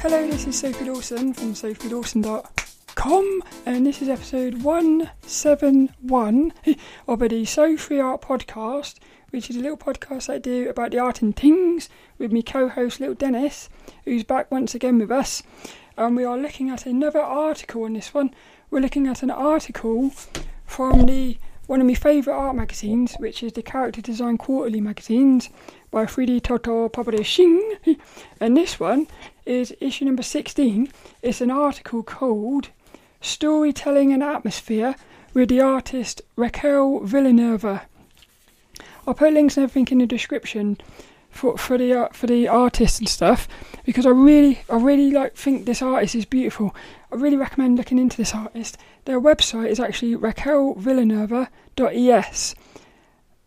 Hello, this is Sophie Dawson from sophiedawson.com, and this is episode 171 of the So Free Art podcast, which is a little podcast I do about the art and things with my co host, Little Dennis, who's back once again with us. And we are looking at another article on this one. We're looking at an article from the one of my favourite art magazines, which is the Character Design Quarterly magazines by 3dtotal Publishing. And this one is issue number 16. It's an article called Storytelling and Atmosphere with the artist Raquel Villanueva. I'll put links and everything in the description for for the uh, for the artist and stuff because I really I really like think this artist is beautiful. I really recommend looking into this artist. Their website is actually raquelvillanueva.es,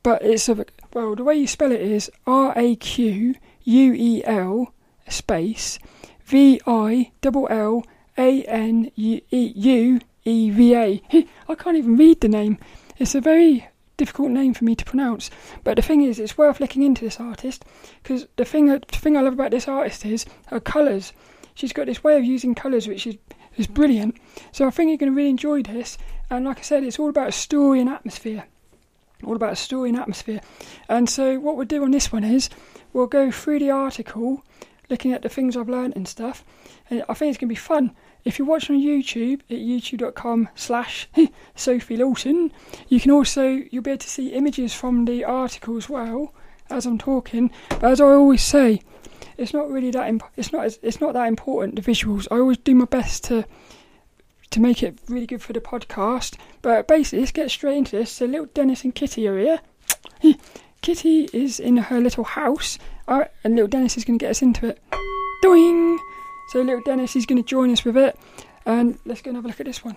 but it's a well the way you spell it is R A Q U E L space V I L L A N U E V A. I can't even read the name. It's a very difficult name for me to pronounce. But the thing is, it's worth looking into this artist because the thing the thing I love about this artist is her colours. She's got this way of using colours which is is brilliant. So I think you're going to really enjoy this. And like I said, it's all about story and atmosphere. All about story and atmosphere. And so what we'll do on this one is we'll go through the article, looking at the things I've learned and stuff. And I think it's going to be fun. If you're watching on YouTube at youtube.com slash Sophie Dawson, you can also, you'll be able to see images from the article as well as I'm talking. But as I always say, it's not really that, imp- it's not, it's not that important, the visuals. I always do my best to, to make it really good for the podcast. But basically, let's get straight into this. So little Dennis and Kitty are here. Kitty is in her little house, uh, and little Dennis is going to get us into it. Doing. So little Dennis is going to join us with it, and let's go and have a look at this one.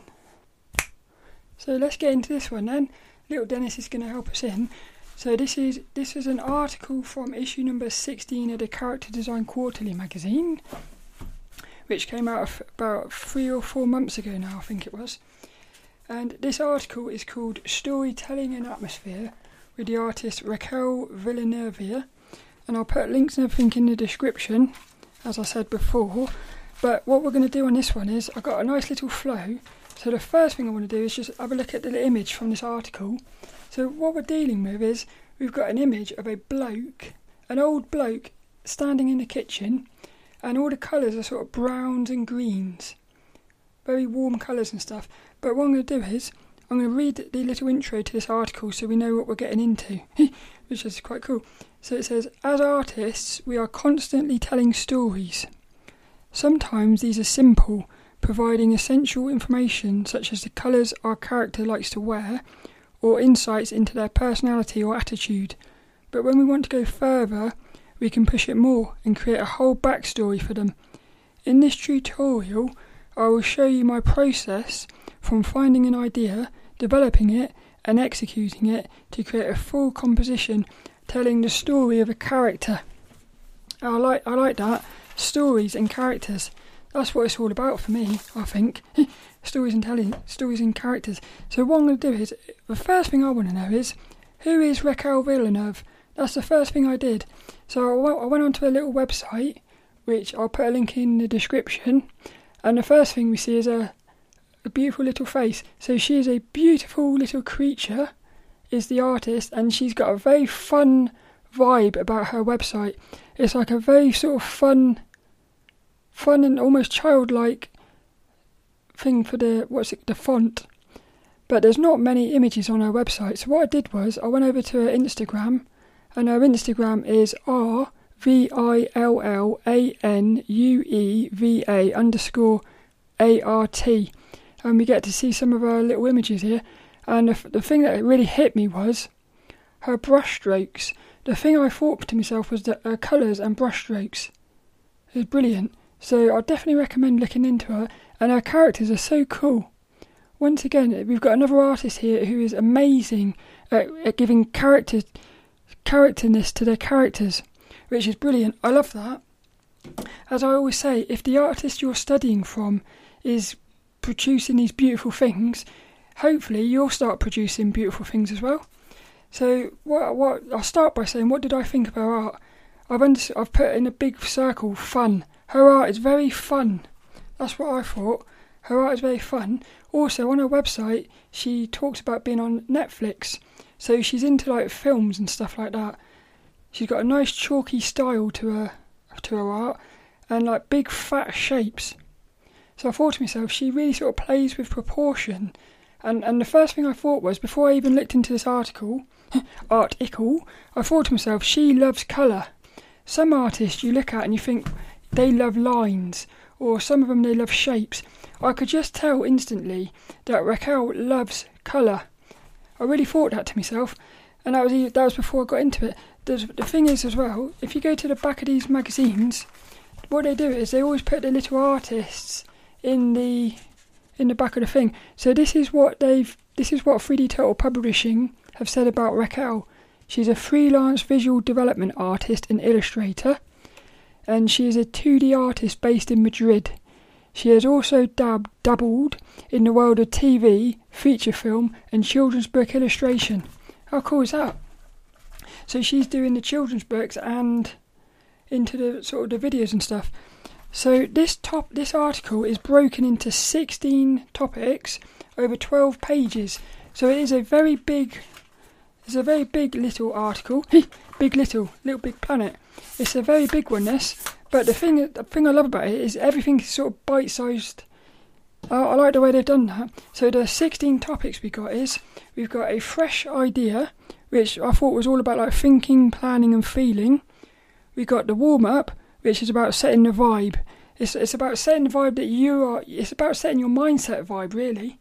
So let's get into this one then. Little Dennis is going to help us in. So this is this is an article from issue number 16 of the Character Design Quarterly magazine, which came out about three or four months ago now, I think it was. And this article is called Storytelling in Atmosphere with the artist Raquel Villanueva. And I'll put links and everything in the description, as I said before. But what we're going to do on this one is I've got a nice little flow. So the first thing I want to do is just have a look at the image from this article. So what we're dealing with is we've got an image of a bloke, an old bloke, standing in the kitchen, and all the colours are sort of browns and greens, very warm colours and stuff. But what I'm going to do is I'm going to read the little intro to this article so we know what we're getting into, which is quite cool. So it says, As artists, we are constantly telling stories. Sometimes these are simple, providing essential information such as the colours our character likes to wear, or insights into their personality or attitude. But when we want to go further, we can push it more and create a whole backstory for them. In this tutorial, I will show you my process from finding an idea, developing it, and executing it to create a full composition telling the story of a character. I like I like that. Stories and characters. That's what it's all about for me, I think. stories and telling stories and characters. So what I'm going to do is the first thing I want to know is who is Raquel Villanueva? That's the first thing I did. So I went, onto a little website, which I'll put a link in the description. And the first thing we see is a, a beautiful little face. So she is a beautiful little creature, is the artist, and she's got a very fun vibe about her website. It's like a very sort of fun, fun and almost childlike thing for the what's it the font. But there's not many images on her website. So what I did was I went over to her Instagram, and her Instagram is R V I L L A N U E V A underscore A R T, and we get to see some of her little images here. And the, the thing that really hit me was her brush strokes. The thing I thought to myself was that her colours and brush strokes is brilliant. So I definitely recommend looking into her. And her characters are so cool. Once again, we've got another artist here who is amazing at, at giving character characterness to their characters, which is brilliant. I love that. As I always say, if the artist you're studying from is producing these beautiful things, hopefully you'll start producing beautiful things as well. So what what I'll start by saying what did I think of her art? I've under, I've put in a big circle fun. Her art is very fun. That's what I thought. Her art is very fun. Also, on her website, she talks about being on Netflix. So she's into like films and stuff like that. She's got a nice chalky style to her to her art and like big fat shapes. So I thought to myself, she really sort of plays with proportion. And and the first thing I thought was before I even looked into this article, art article, I thought to myself, she loves colour. Some artists you look at and you think they love lines, or some of them they love shapes. I could just tell instantly that Raquel loves colour. I really thought that to myself, and that was that was before I got into it. The, the thing is as well, if you go to the back of these magazines, what they do is they always put the little artists in the in the back of the thing. So this is what they've this is what 3dtotal Publishing have said about Raquel. She's a freelance visual development artist and illustrator, and she is a 2D artist based in Madrid. She has also dab- dabbled in the world of TV, feature film, and children's book illustration. How cool is that? So she's doing the children's books and into the sort of the videos and stuff. So this top this article is broken into 16 topics over 12 pages. So it is a very big it's a very big little article. big little little big planet. It's a very big one this, but the thing the thing I love about it is everything is sort of bite-sized. I, I like the way they've done that. So the 16 topics we got is we've got a fresh idea, which I thought was all about like thinking, planning, and feeling. We got the warm up, which is about setting the vibe. It's it's about setting the vibe that you are. It's about setting your mindset vibe, really.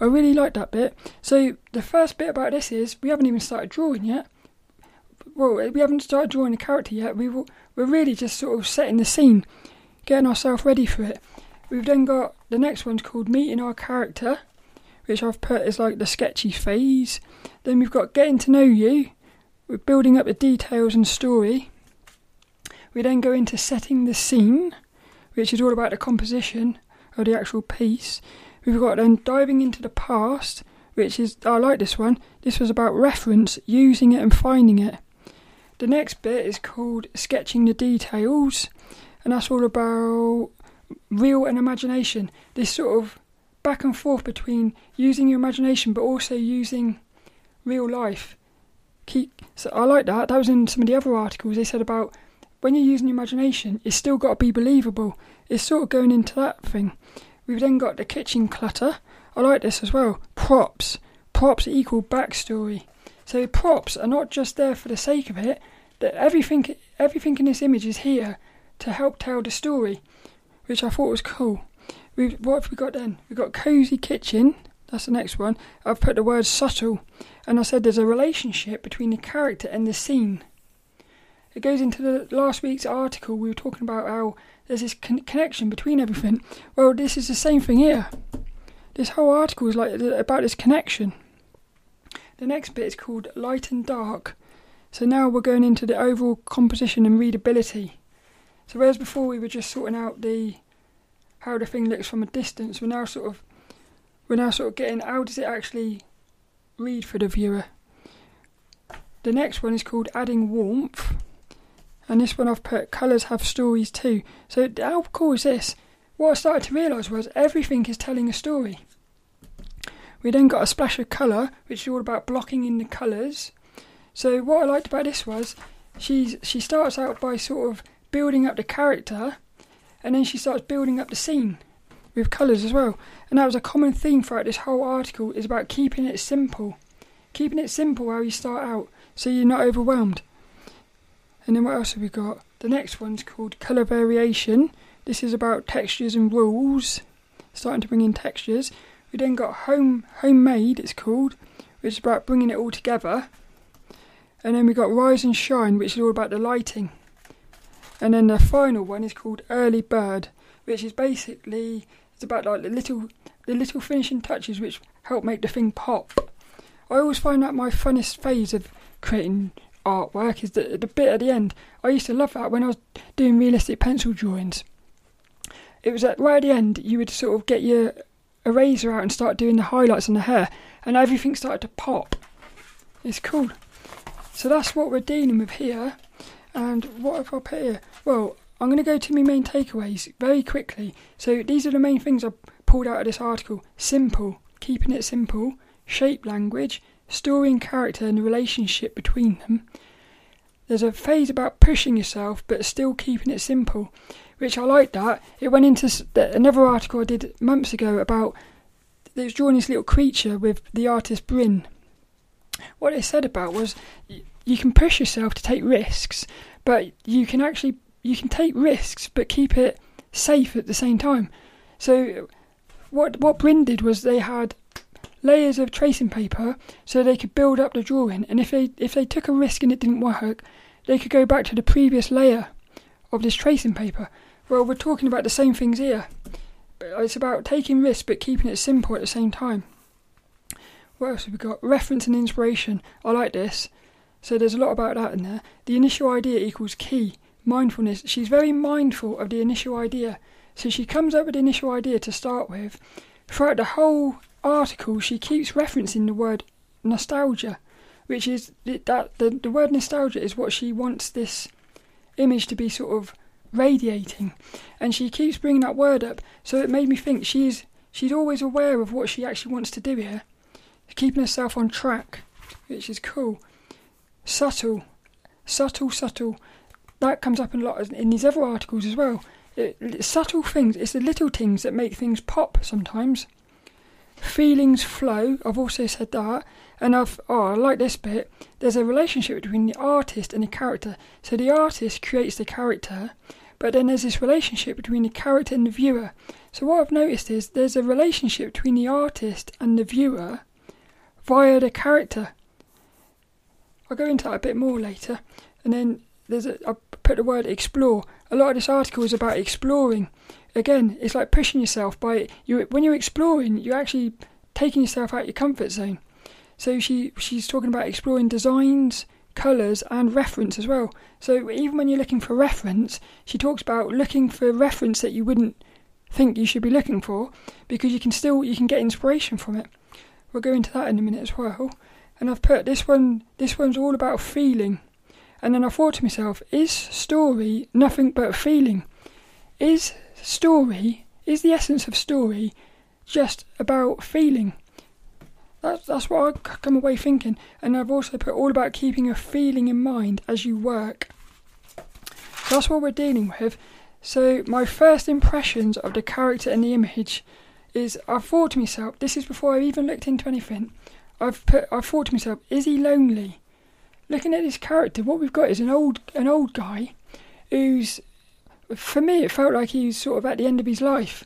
I really like that bit. So the first bit about this is we haven't even started drawing yet. Well, we haven't started drawing the character yet. We will, we're really just sort of setting the scene, getting ourselves ready for it. We've then got the next one's called meeting our character, which I've put as like the sketchy phase. Then we've got getting to know you. We're building up the details and story. We then go into setting the scene, which is all about the composition of the actual piece. We've got then diving into the past, which is, I like this one. This was about reference, using it and finding it. The next bit is called sketching the details, and that's all about real and imagination. This sort of back and forth between using your imagination but also using real life. Keep, so I like that. That was in some of the other articles. They said about when you're using your imagination, it's still got to be believable. It's sort of going into that thing. We've then got the kitchen clutter. I like this as well. Props. Props equal backstory. So props are not just there for the sake of it. That everything, everything in this image is here to help tell the story, which I thought was cool. We've, what have we got then? We've got cozy kitchen. That's the next one. I've put the word subtle, and I said there's a relationship between the character and the scene. It goes into the last week's article. We were talking about how there's this con- connection between everything. Well, this is the same thing here. This whole article is like about this connection. The next bit is called light and dark. So now we're going into the overall composition and readability. So whereas before we were just sorting out the how the thing looks from a distance, we're now sort of we're now sort of getting how does it actually read for the viewer. The next one is called adding warmth. And this one I've put colours have stories too. So how cool is this? What I started to realise was everything is telling a story. We then got a splash of colour, which is all about blocking in the colours. So what I liked about this was she's she starts out by sort of building up the character and then she starts building up the scene with colours as well. And that was a common theme throughout this whole article is about keeping it simple. Keeping it simple how you start out so you're not overwhelmed. And then what else have we got? The next one's called Colour Variation. This is about textures and rules, starting to bring in textures. We then got Home Homemade, it's called, which is about bringing it all together. And then we got Rise and Shine, which is all about the lighting. And then the final one is called Early Bird, which is basically it's about like the little the little finishing touches which help make the thing pop. I always find that my funnest phase of creating artwork is the, the bit at the end. I used to love that when I was doing realistic pencil drawings. It was at right at the end you would sort of get your eraser out and start doing the highlights on the hair, and everything started to pop. It's cool. So that's what we're dealing with here. And what have I put here? Well, I'm going to go to my main takeaways very quickly. So these are the main things I pulled out of this article. Simple, keeping it simple, shape language, story and character and the relationship between them. There's a phase about pushing yourself but still keeping it simple, which I like that. It went into another article I did months ago about it was drawing this little creature with the artist Bryn. What it said about was you can push yourself to take risks, but you can actually you can take risks but keep it safe at the same time. So what what Bryn did was they had layers of tracing paper so they could build up the drawing and if they if they took a risk and it didn't work, they could go back to the previous layer of this tracing paper. Well, we're talking about the same things here. It's about taking risks but keeping it simple at the same time. What else have we got? Reference and inspiration. I like this. So there's a lot about that in there. The initial idea equals key mindfulness. She's very mindful of the initial idea. So she comes up with the initial idea to start with. Throughout the whole article, she keeps referencing the word nostalgia, which is that the, the word nostalgia is what she wants this image to be sort of radiating, and she keeps bringing that word up. So it made me think she's she's always aware of what she actually wants to do here, keeping herself on track, which is cool. Subtle, subtle, subtle that comes up a lot in these other articles as well. It, subtle things, it's the little things that make things pop sometimes. Feelings flow, I've also said that. And I've, oh, I like this bit. There's a relationship between the artist and the character. So the artist creates the character, but then there's this relationship between the character and the viewer. So what I've noticed is there's a relationship between the artist and the viewer via the character. I'll go into that a bit more later. And then there's a, I put the word explore. A lot of this article is about exploring. Again, it's like pushing yourself by you. When you're exploring, you're actually taking yourself out of your comfort zone. So she she's talking about exploring designs, colours, and reference as well. So even when you're looking for reference, she talks about looking for reference that you wouldn't think you should be looking for, because you can still you can get inspiration from it. We'll go into that in a minute as well. And I've put this one. This one's all about feeling. And then I thought to myself, is story nothing but feeling? Is story, is the essence of story just about feeling? That's, that's what I come away thinking. And I've also put all about keeping a feeling in mind as you work. So That's what we're dealing with. So, my first impressions of the character and the image is I thought to myself, this is before I even looked into anything. I've put I thought to myself, is he lonely? looking at this character, what we've got is an old an old guy who's for me it felt like he was sort of at the end of his life.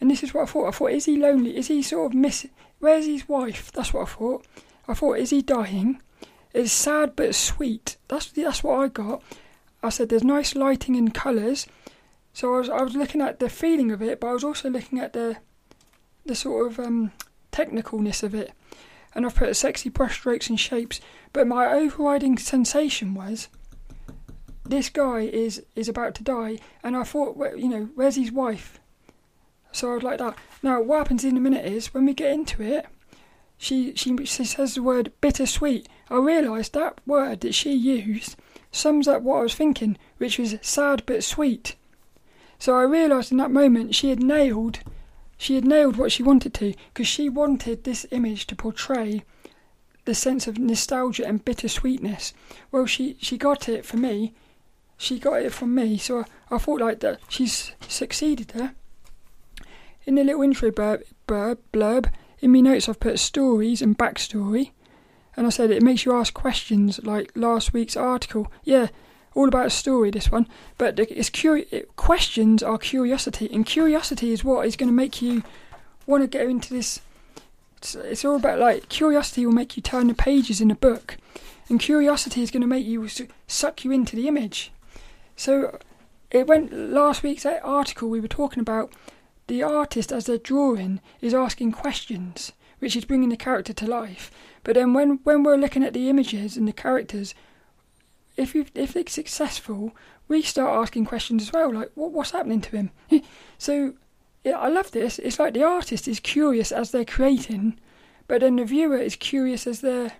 And this is what I thought. I thought, is he lonely? Is he sort of miss where's his wife? That's what I thought. I thought, is he dying? It's sad but sweet. That's that's what I got. I said there's nice lighting and colours. So I was I was looking at the feeling of it, but I was also looking at the the sort of um, technicalness of it and I've put sexy brushstrokes and shapes. But my overriding sensation was this guy is is about to die, and I thought, you know, where's his wife? So I was like that. Now, what happens in a minute is when we get into it, she she, she says the word bittersweet. I realised that word that she used sums up what I was thinking, which was sad but sweet. So I realised in that moment she had nailed she had nailed what she wanted to because she wanted this image to portray the sense of nostalgia and bittersweetness. Well, she, she got it for me. She got it from me, so I, I thought like that. She's succeeded there. In the little intro blurb, blurb, blurb, in my notes I've put stories and backstory. And I said it makes you ask questions like last week's article. Yeah, all about a story, this one. But it's curi- questions are curiosity, and curiosity is what is going to make you want to go into this. It's, it's all about like curiosity will make you turn the pages in a book, and curiosity is going to make you suck you into the image. So it went last week's article. We were talking about the artist as they're drawing is asking questions, which is bringing the character to life. But then when when we're looking at the images and the characters, if you if it's successful, we start asking questions as well, like what what's happening to him. so yeah, I love this. It's like the artist is curious as they're creating, but then the viewer is curious as they're.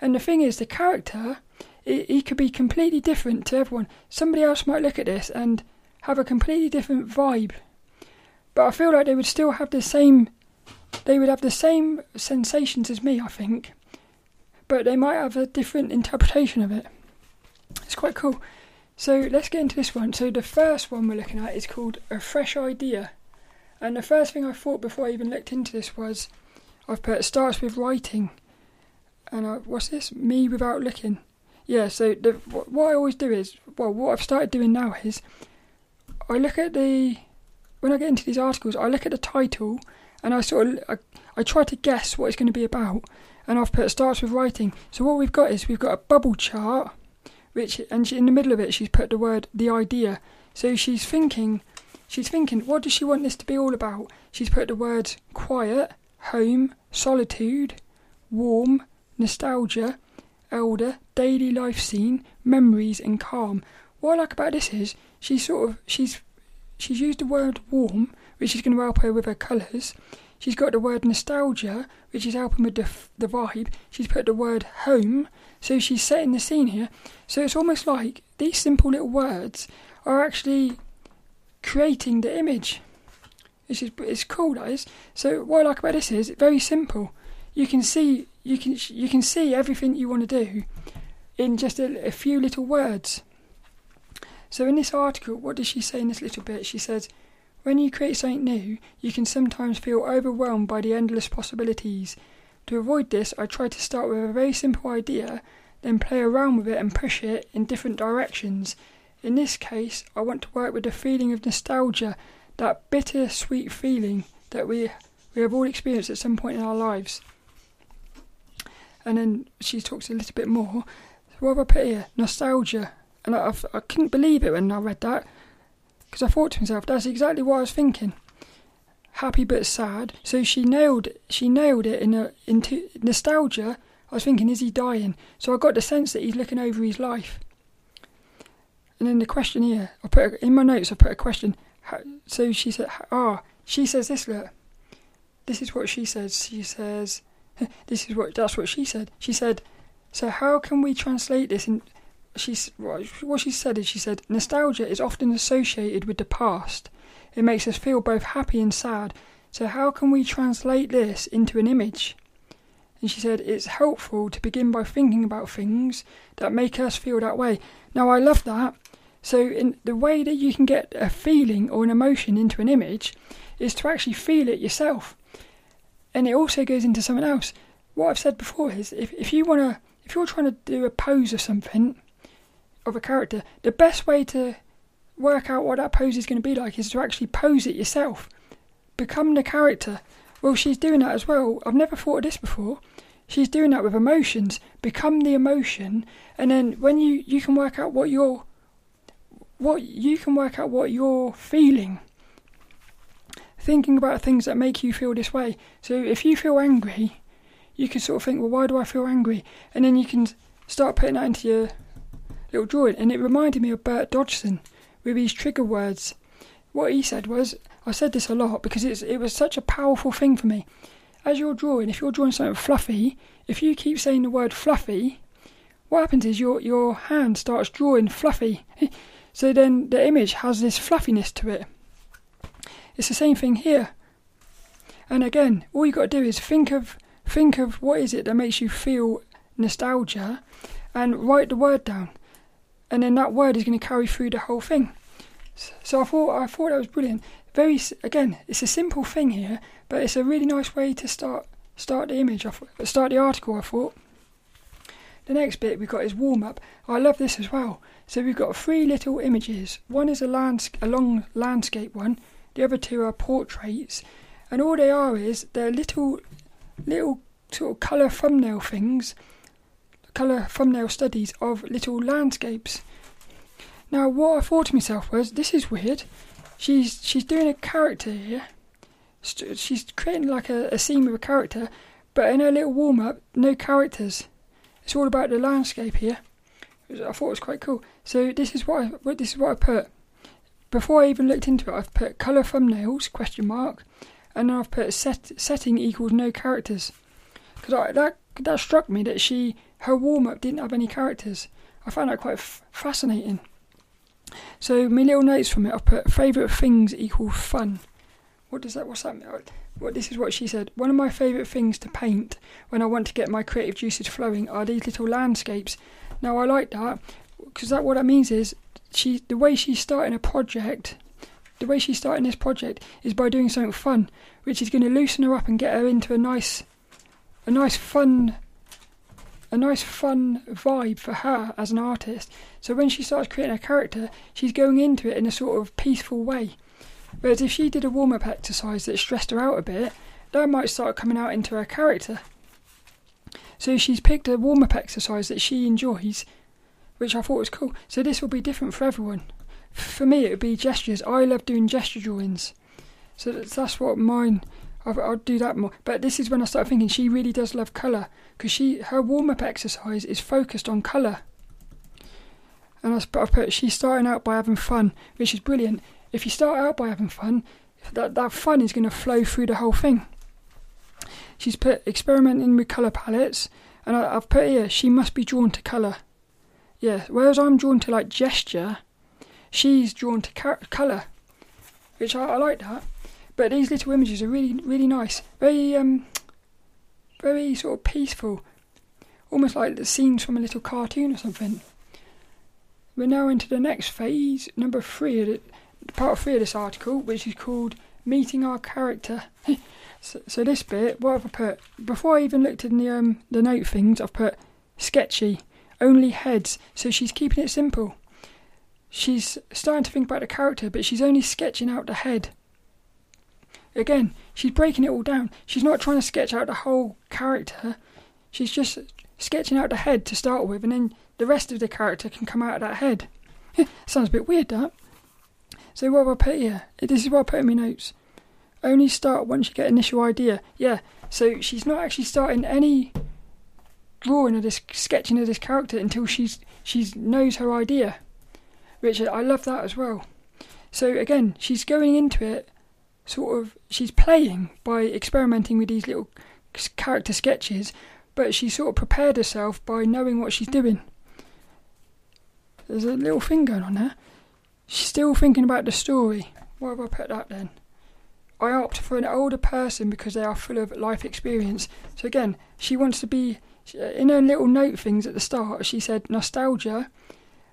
And the thing is, the character he could be completely different to everyone. Somebody else might look at this and have a completely different vibe, but I feel like they would still have the same. They would have the same sensations as me, I think, but they might have a different interpretation of it. It's quite cool. So let's get into this one. So the first one we're looking at is called a fresh idea, and the first thing I thought before I even looked into this was, I've put starts with writing, and I, what's this? Me without looking. Yeah. So the, what I always do is, well, what I've started doing now is, I look at the when I get into these articles, I look at the title, and I sort of I, I try to guess what it's going to be about, and I've put starts with writing. So what we've got is we've got a bubble chart which and she, in the middle of it she's put the word the idea. So she's thinking, she's thinking, what does she want this to be all about? She's put the words quiet, home, solitude, warm, nostalgia, elder, daily life scene, memories, and calm. What I like about this is she's sort of she's she's used the word warm, which is going to help her with her colours. She's got the word nostalgia, which is helping with the, the vibe. She's put the word home, so she's setting the scene here. So it's almost like these simple little words are actually creating the image. It's just, it's cool, that is. So what I like about this is it's very simple. You can see you can you can see everything you want to do in just a, a few little words. So in this article, what does she say in this little bit? She says, when you create something new, you can sometimes feel overwhelmed by the endless possibilities. To avoid this, I try to start with a very simple idea, then play around with it and push it in different directions. In this case, I want to work with the feeling of nostalgia, that bitter sweet feeling that we we have all experienced at some point in our lives. And then she talks a little bit more. So what have I put here? Nostalgia. And I, I, couldn't believe it when I read that because I thought to myself, that's exactly what I was thinking. Happy but sad. So she nailed she nailed it in a into nostalgia. I was thinking, is he dying? So I got the sense that he's looking over his life. And then the question here, I put a, in my notes. I put a question. So she said, ah, she says this. Look, this is what she says. She says, this is what that's what she said. She said, so how can we translate this she's what she said is she said nostalgia is often associated with the past. It makes us feel both happy and sad. So how can we translate this into an image? And she said it's helpful to begin by thinking about things that make us feel that way. Now I love that. So in the way that you can get a feeling or an emotion into an image is to actually feel it yourself. And it also goes into something else. What I've said before is if, if you wanna if you're trying to do a pose of something of a character, the best way to work out what that pose is going to be like is to actually pose it yourself. Become the character. Well, she's doing that as well. I've never thought of this before. She's doing that with emotions. Become the emotion, and then when you you can work out what you're what you can work out what you're feeling. Thinking about things that make you feel this way. So if you feel angry, you can sort of think, well, why do I feel angry? And then you can start putting that into your little drawing, and it reminded me of Bert Dodson with his trigger words. What he said was, I said this a lot because it was such a powerful thing for me. As you're drawing, if you're drawing something fluffy, if you keep saying the word fluffy, what happens is your your hand starts drawing fluffy. so then the image has this fluffiness to it. It's the same thing here. And again, all you got to do is think of think of what is it that makes you feel nostalgia, and write the word down and then that word is going to carry through the whole thing. So I thought I thought that was brilliant. Very again, it's a simple thing here, but it's a really nice way to start start the image off, start the article. I thought. The next bit we've got is warm up. I love this as well. So we've got three little images. One is a lands a long landscape one. The other two are portraits, and all they are is they're little little sort of colour thumbnail things colour thumbnail studies of little landscapes. Now, what I thought to myself was, this is weird. She's she's doing a character here. She's creating like a, a scene with a character, but in her little warm up, no characters. It's all about the landscape here. I thought it was quite cool. So this is what I, this is what I put. Before I even looked into it, I've put colour thumbnails question mark, and then I've put set, setting equals no characters because that that struck me that she her warm up didn't have any characters. I found that quite f- fascinating. So my little notes from it, I put favourite things equal fun. What does that? What's that? What this is what she said. One of my favourite things to paint when I want to get my creative juices flowing are these little landscapes. Now I like that because that what that means is she the way she's starting a project, the way she's starting this project is by doing something fun, which is going to loosen her up and get her into a nice, a nice fun a nice fun vibe for her as an artist. So when she starts creating a character, she's going into it in a sort of peaceful way. Whereas if she did a warm up exercise that stressed her out a bit, that might start coming out into her character. So she's picked a warm up exercise that she enjoys, which I thought was cool. So this will be different for everyone. For me, it would be gestures. I love doing gesture drawings. So that's what mine. I'll, I'll do that more. But this is when I start thinking she really does love colour because she her warm up exercise is focused on colour. And I, I put she's starting out by having fun, which is brilliant. If you start out by having fun, that, that fun is going to flow through the whole thing. She's put experimenting with colour palettes, and I, have put here she must be drawn to colour. Yeah, whereas I'm drawn to like gesture, she's drawn to colour, which I, I, like that. But these little images are really, really nice. Very, um, very sort of peaceful, almost like the scenes from a little cartoon or something. We're now into the next phase, number three the, part three of this article, which is called Meeting Our Character. so, so, this bit, what have I put? Before I even looked in the um, the note things, I've put sketchy, only heads. So she's keeping it simple. She's starting to think about the character, but she's only sketching out the head. Again, she's breaking it all down. She's not trying to sketch out the whole character. She's just sketching out the head to start with, and then the rest of the character can come out of that head. Sounds a bit weird, that. So what have I put here? This is what I put in my notes. Only start once you get initial idea. Yeah. So she's not actually starting any drawing of this sketching of this character until she's she knows her idea. Richard, I love that as well. So again, she's going into it sort of she's playing by experimenting with these little character sketches, but she sort of prepared herself by knowing what she's doing. There's a little thing going on there. She's still thinking about the story. Where have I put that then? I opt for an older person because they are full of life experience. So again, she wants to be in her little note things at the start. She said nostalgia,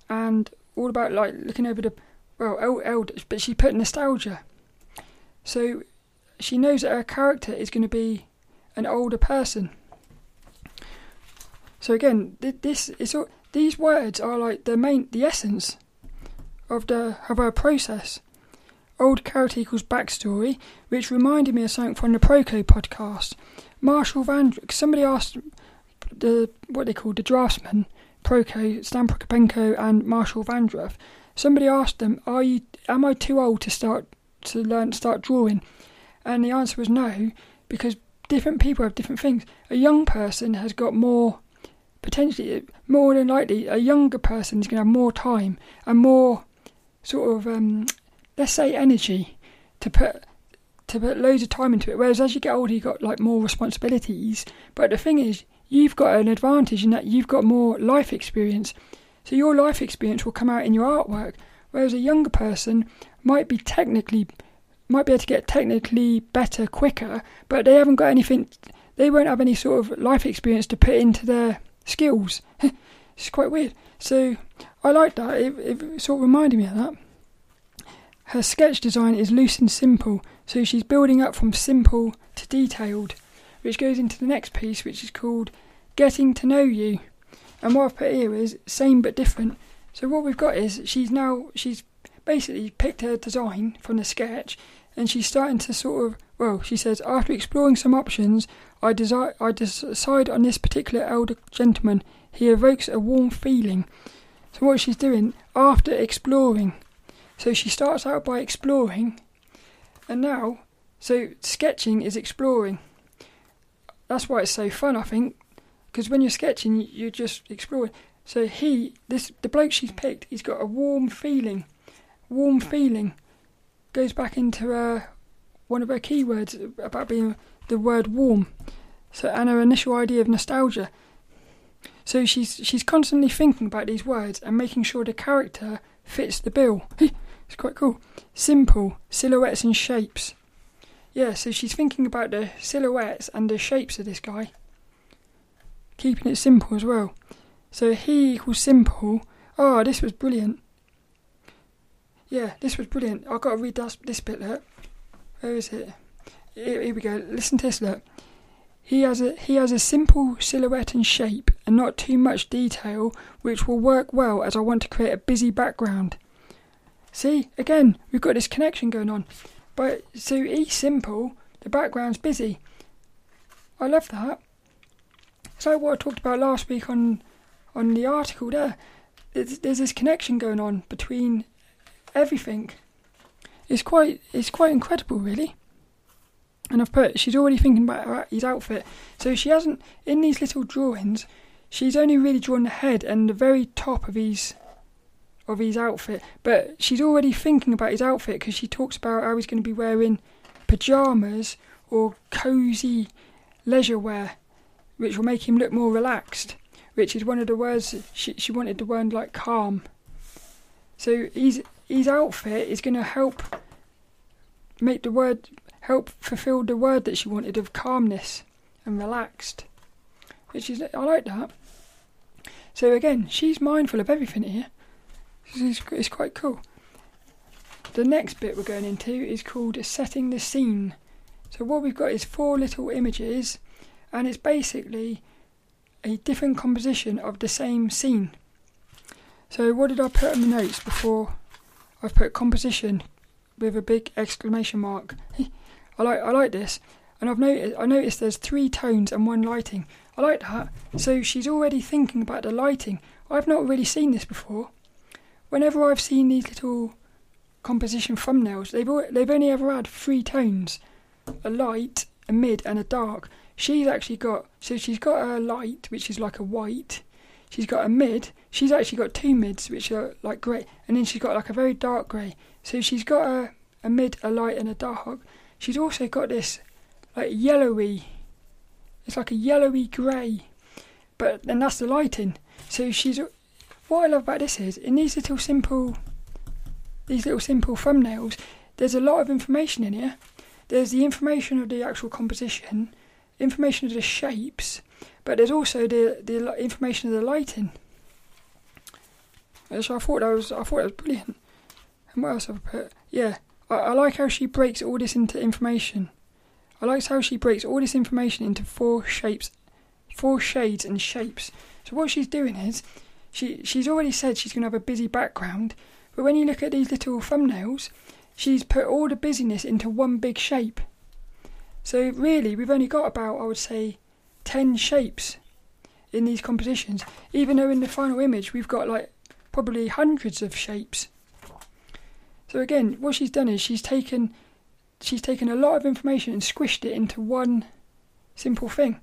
and all about like looking over the well, elder, but she put nostalgia. So she knows that her character is going to be an older person. So again, this is all, these words are like the main, the essence of the of our process. Old carrot equals backstory, which reminded me of something from the Proko podcast. Marshall Van, somebody asked the what they called the draftsman, Proko, Stan Prokopenko, and Marshall Vandruff. Somebody asked them, "Are you? Am I too old to start to learn to start drawing?" And the answer was no, because different people have different things. A young person has got more potentially more than likely a younger person is going to have more time and more sort of um, let's say energy to put to put loads of time into it. Whereas as you get older, you've got like more responsibilities. But the thing is, you've got an advantage in that you've got more life experience. So your life experience will come out in your artwork. Whereas a younger person might be technically might be able to get technically better quicker, but they haven't got anything. They won't have any sort of life experience to put into their skills. it's quite weird. So I like that. It, it sort of reminded me of that. Her sketch design is loose and simple, so she's building up from simple to detailed, which goes into the next piece, which is called Getting to Know You. And what I've put here is same but different. So what we've got is she's now she's basically picked her design from the sketch, and she's starting to sort of well, she says after exploring some options, I, desi- I decide on this particular elder gentleman. He evokes a warm feeling so what she's doing after exploring, so she starts out by exploring, and now, so sketching is exploring. That's why it's so fun, I think, because when you're sketching, you're just exploring. So he, this, the bloke she's picked, he's got a warm feeling. Warm feeling goes back into uh, one of her keywords about being the word warm. So and her initial idea of nostalgia. So she's she's constantly thinking about these words and making sure the character fits the bill. it's quite cool. Simple silhouettes and shapes. Yeah, so she's thinking about the silhouettes and the shapes of this guy. Keeping it simple as well. So he equals simple. Oh, this was brilliant. Yeah, this was brilliant. I've got to read this, this bit, look. Where is it? Here, here we go. Listen to this, look. He has a he has a simple silhouette and shape, and not too much detail, which will work well as I want to create a busy background. See, again, we've got this connection going on. But so he's simple, the background's busy. I love that. It's like what I talked about last week on on the article there. There's, there's this connection going on between everything. It's quite it's quite incredible, really and I've put she's already thinking about her, his outfit. So she hasn't in these little drawings. She's only really drawn the head and the very top of his of his outfit, but she's already thinking about his outfit because she talks about how he's going to be wearing pajamas or cozy leisure wear, which will make him look more relaxed. Which is one of the words she she wanted the word like calm. So his his outfit is going to help make the word help fulfill the word that she wanted of calmness and relaxed. Which is, I like that. So again, she's mindful of everything here. It's quite cool. The next bit we're going into is called setting the scene. So what we've got is four little images, and it's basically a different composition of the same scene. So what did I put in the notes before? I've put composition with a big exclamation mark. I like I like this, and I've noticed I noticed there's three tones and one lighting. I like that. So she's already thinking about the lighting. I've not really seen this before. Whenever I've seen these little composition thumbnails, they've they've only ever had three tones: a light, a mid, and a dark. She's actually got so she's got a light, which is like a white. She's got a mid. She's actually got two mids, which are like grey, and then she's got like a very dark grey. So she's got a, a mid, a light, and a dark. She's also got this like yellowy. It's like a yellowy grey, but then that's the lighting. So she's. What I love about this is in these little simple, these little simple thumbnails. There's a lot of information in here. There's the information of the actual composition, information of the shapes, but there's also the the information of the lighting. So I thought that was I thought that was brilliant. And what else have I put? Yeah, I, I like how she breaks all this into information. I like how she breaks all this information into four shapes, four shades and shapes. So what she's doing is, she she's already said she's going to have a busy background, but when you look at these little thumbnails, she's put all the busyness into one big shape. So really, we've only got about I would say ten shapes in these compositions, even though in the final image we've got like probably hundreds of shapes. So again, what she's done is she's taken she's taken a lot of information and squished it into one simple thing.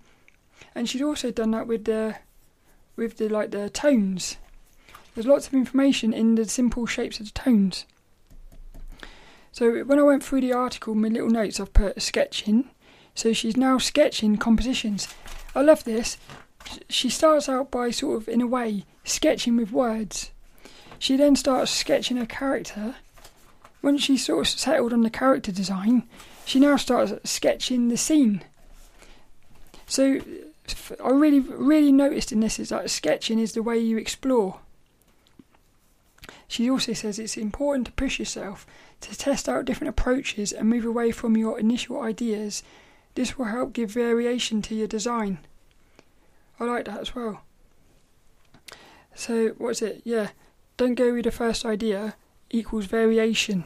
And she's also done that with the with the like the tones. There's lots of information in the simple shapes of the tones. So when I went through the article, my little notes I've put a sketching. So she's now sketching compositions. I love this. She starts out by sort of in a way sketching with words. She then starts sketching a character once she's sort of settled on the character design, she now starts sketching the scene. So I really, really noticed in this is that sketching is the way you explore. She also says it's important to push yourself to test out different approaches and move away from your initial ideas. This will help give variation to your design. I like that as well. So, what's it? Yeah, don't go with the first idea, equals variation.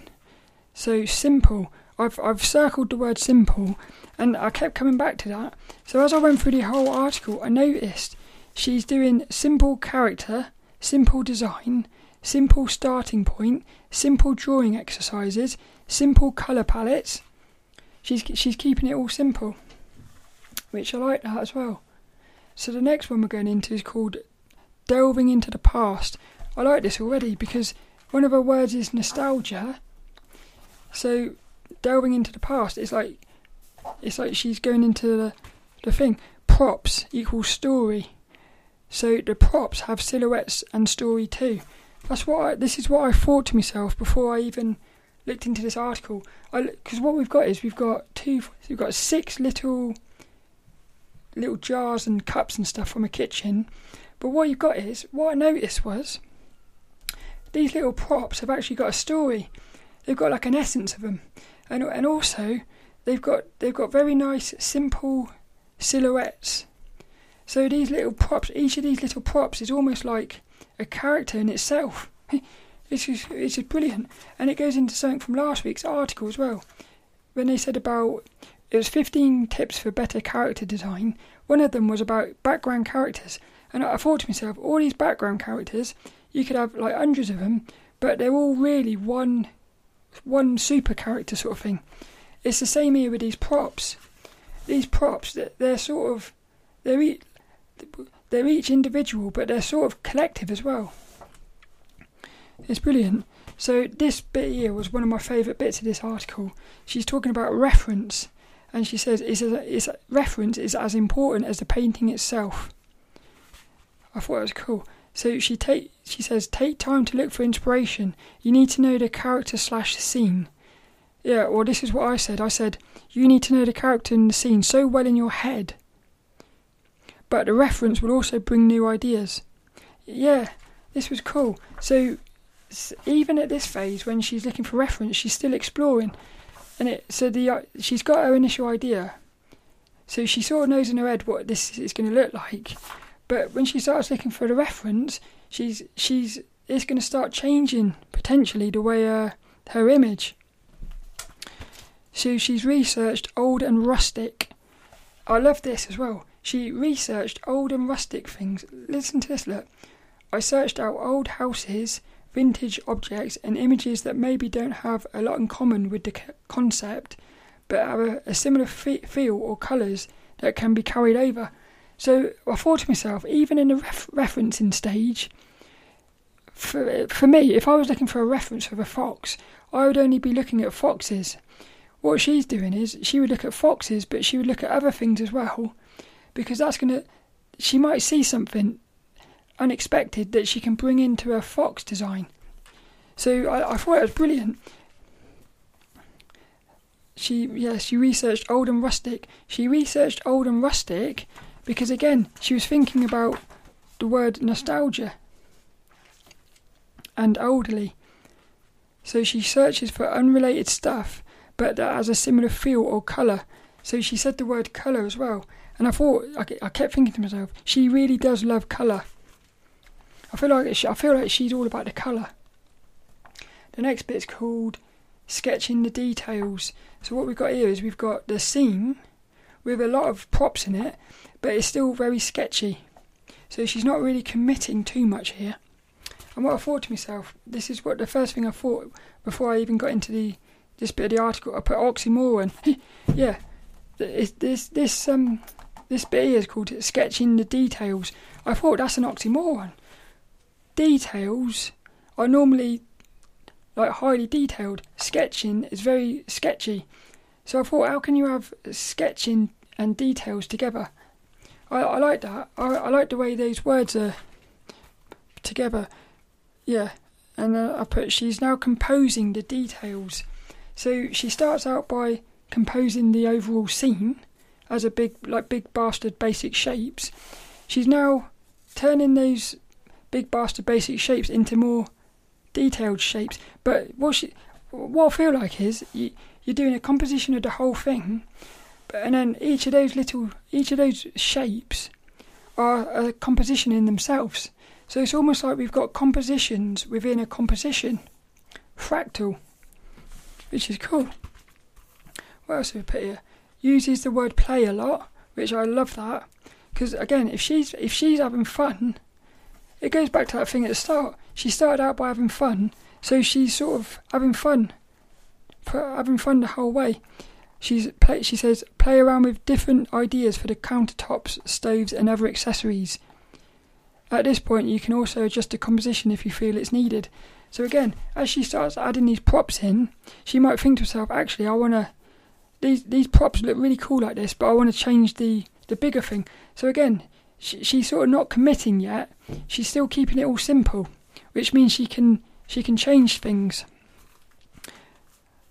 So simple. I've I've circled the word simple, and I kept coming back to that. So as I went through the whole article, I noticed she's doing simple character, simple design, simple starting point, simple drawing exercises, simple colour palettes. She's she's keeping it all simple, which I like that as well. So the next one we're going into is called delving into the past. I like this already because one of her words is nostalgia. So delving into the past, it's like it's like she's going into the, the thing. props equals story. So the props have silhouettes and story too. That's what I, this is what I thought to myself before I even looked into this article. Because what we've got is we've got two, we've got six little little jars and cups and stuff from a kitchen. But what you've got is what I noticed was these little props have actually got a story. They've got like an essence of them, and and also they've got they've got very nice simple silhouettes. So these little props, each of these little props is almost like a character in itself. This is it's just brilliant, and it goes into something from last week's article as well, when they said about it was 15 tips for better character design. One of them was about background characters, and I thought to myself, all these background characters, you could have like hundreds of them, but they're all really one one super character sort of thing. It's the same here with these props. These props, they're sort of they're each, they're each individual, but they're sort of collective as well. It's brilliant. So this bit here was one of my favourite bits of this article. She's talking about reference, and she says it's, a, it's a, reference is as important as the painting itself. I thought it was cool. So she take she says take time to look for inspiration. You need to know the character slash scene. Yeah, well this is what I said. I said you need to know the character and the scene so well in your head. But the reference will also bring new ideas. Yeah, this was cool. So even at this phase, when she's looking for reference, she's still exploring. And it so the uh, she's got her initial idea, so she sort of knows in her head what this is going to look like. But when she starts looking for the reference, she's she's it's going to start changing potentially the way uh, her image. So she's researched old and rustic. I love this as well. She researched old and rustic things. Listen to this. Look, I searched out old houses vintage objects and images that maybe don't have a lot in common with the concept, but have a, a similar fe- feel or colours that can be carried over. So I thought to myself, even in the ref- referencing stage, for, for me, if I was looking for a reference for a fox, I would only be looking at foxes. What she's doing is she would look at foxes, but she would look at other things as well, because that's going to, she might see something unexpected that she can bring into her fox design. So I, I thought it was brilliant. She yeah, she researched old and rustic. She researched old and rustic because again, she was thinking about the word nostalgia and elderly. So she searches for unrelated stuff but that has a similar feel or colour. So she said the word colour as well. And I thought, I kept thinking to myself, she really does love colour. I feel like I feel like she's all about the colour. The next bit's called sketching the details. So what we've got here is we've got the scene with a lot of props in it, but it's still very sketchy. So she's not really committing too much here. And what I thought to myself, this is what the first thing I thought before I even got into the this bit of the article. I put oxymoron. yeah, this this this um this bit here is called sketching the details. I thought that's an oxymoron details are normally like highly detailed. Sketching is very sketchy. So I thought, how can you have sketching and details together? I, I like that. I, I like the way those words are together. Yeah, and uh, I put she's now composing the details. So she starts out by composing the overall scene as a big, like big bastard basic shapes. She's now turning those big bastard basic shapes into more detailed shapes. But what she, what I feel like is you, you're doing a composition of the whole thing, and then each of those little each of those shapes are a composition in themselves. So it's almost like we've got compositions within a composition, fractal, which is cool. What else have we put here? Uses the word play a lot, which I love that because again, if she's if she's having fun it goes back to that thing at the start. She started out by having fun, so she's sort of having fun, having fun the whole way. She's play, she says play around with different ideas for the countertops, stoves, and other accessories. At this point, you can also adjust the composition if you feel it's needed. So again, as she starts adding these props in, she might think to herself, actually, I want to. These these props look really cool like this, but I want to change the the bigger thing. So again, she, she's sort of not committing yet. She's still keeping it all simple, which means she can she can change things.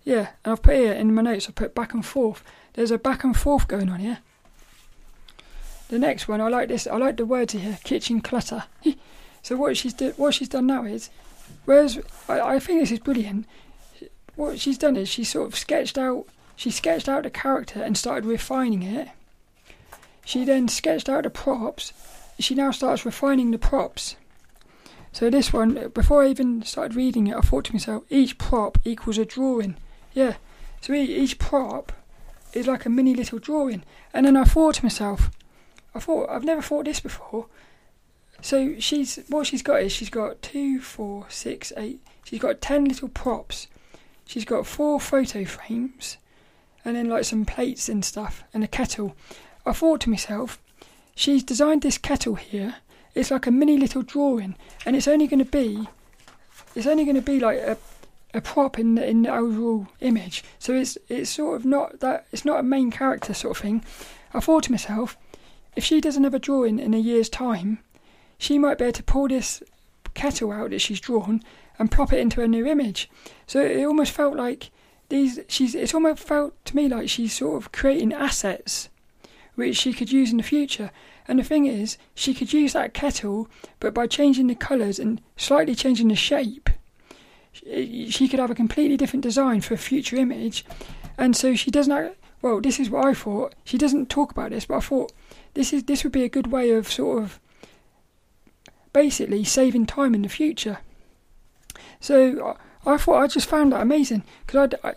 Yeah, and I've put here in my notes. I put back and forth. There's a back and forth going on here. The next one, I like this. I like the words here. Kitchen clutter. so what she's what she's done now is, whereas I, I think this is brilliant. What she's done is she sort of sketched out. She sketched out the character and started refining it. She then sketched out the props. She now starts refining the props. So this one, before I even started reading it, I thought to myself, each prop equals a drawing. Yeah. So each prop is like a mini little drawing. And then I thought to myself, I thought I've never thought this before. So she's what she's got is she's got two, four, six, eight. She's got ten little props. She's got four photo frames, and then like some plates and stuff, and a kettle. I thought to myself, she's designed this kettle here. It's like a mini little drawing, and it's only going to be, it's only going to be like a, a prop in the, in the overall image. So it's it's sort of not that it's not a main character sort of thing. I thought to myself, if she does another drawing in a year's time, she might be able to pull this kettle out that she's drawn and prop it into a new image. So it almost felt like these. She's. It's almost felt to me like she's sort of creating assets which she could use in the future. And the thing is, she could use that kettle, but by changing the colours and slightly changing the shape, she could have a completely different design for a future image. And so she doesn't. Well, this is what I thought. She doesn't talk about this, but I thought this is this would be a good way of sort of basically saving time in the future. So I, thought I just found that amazing because I,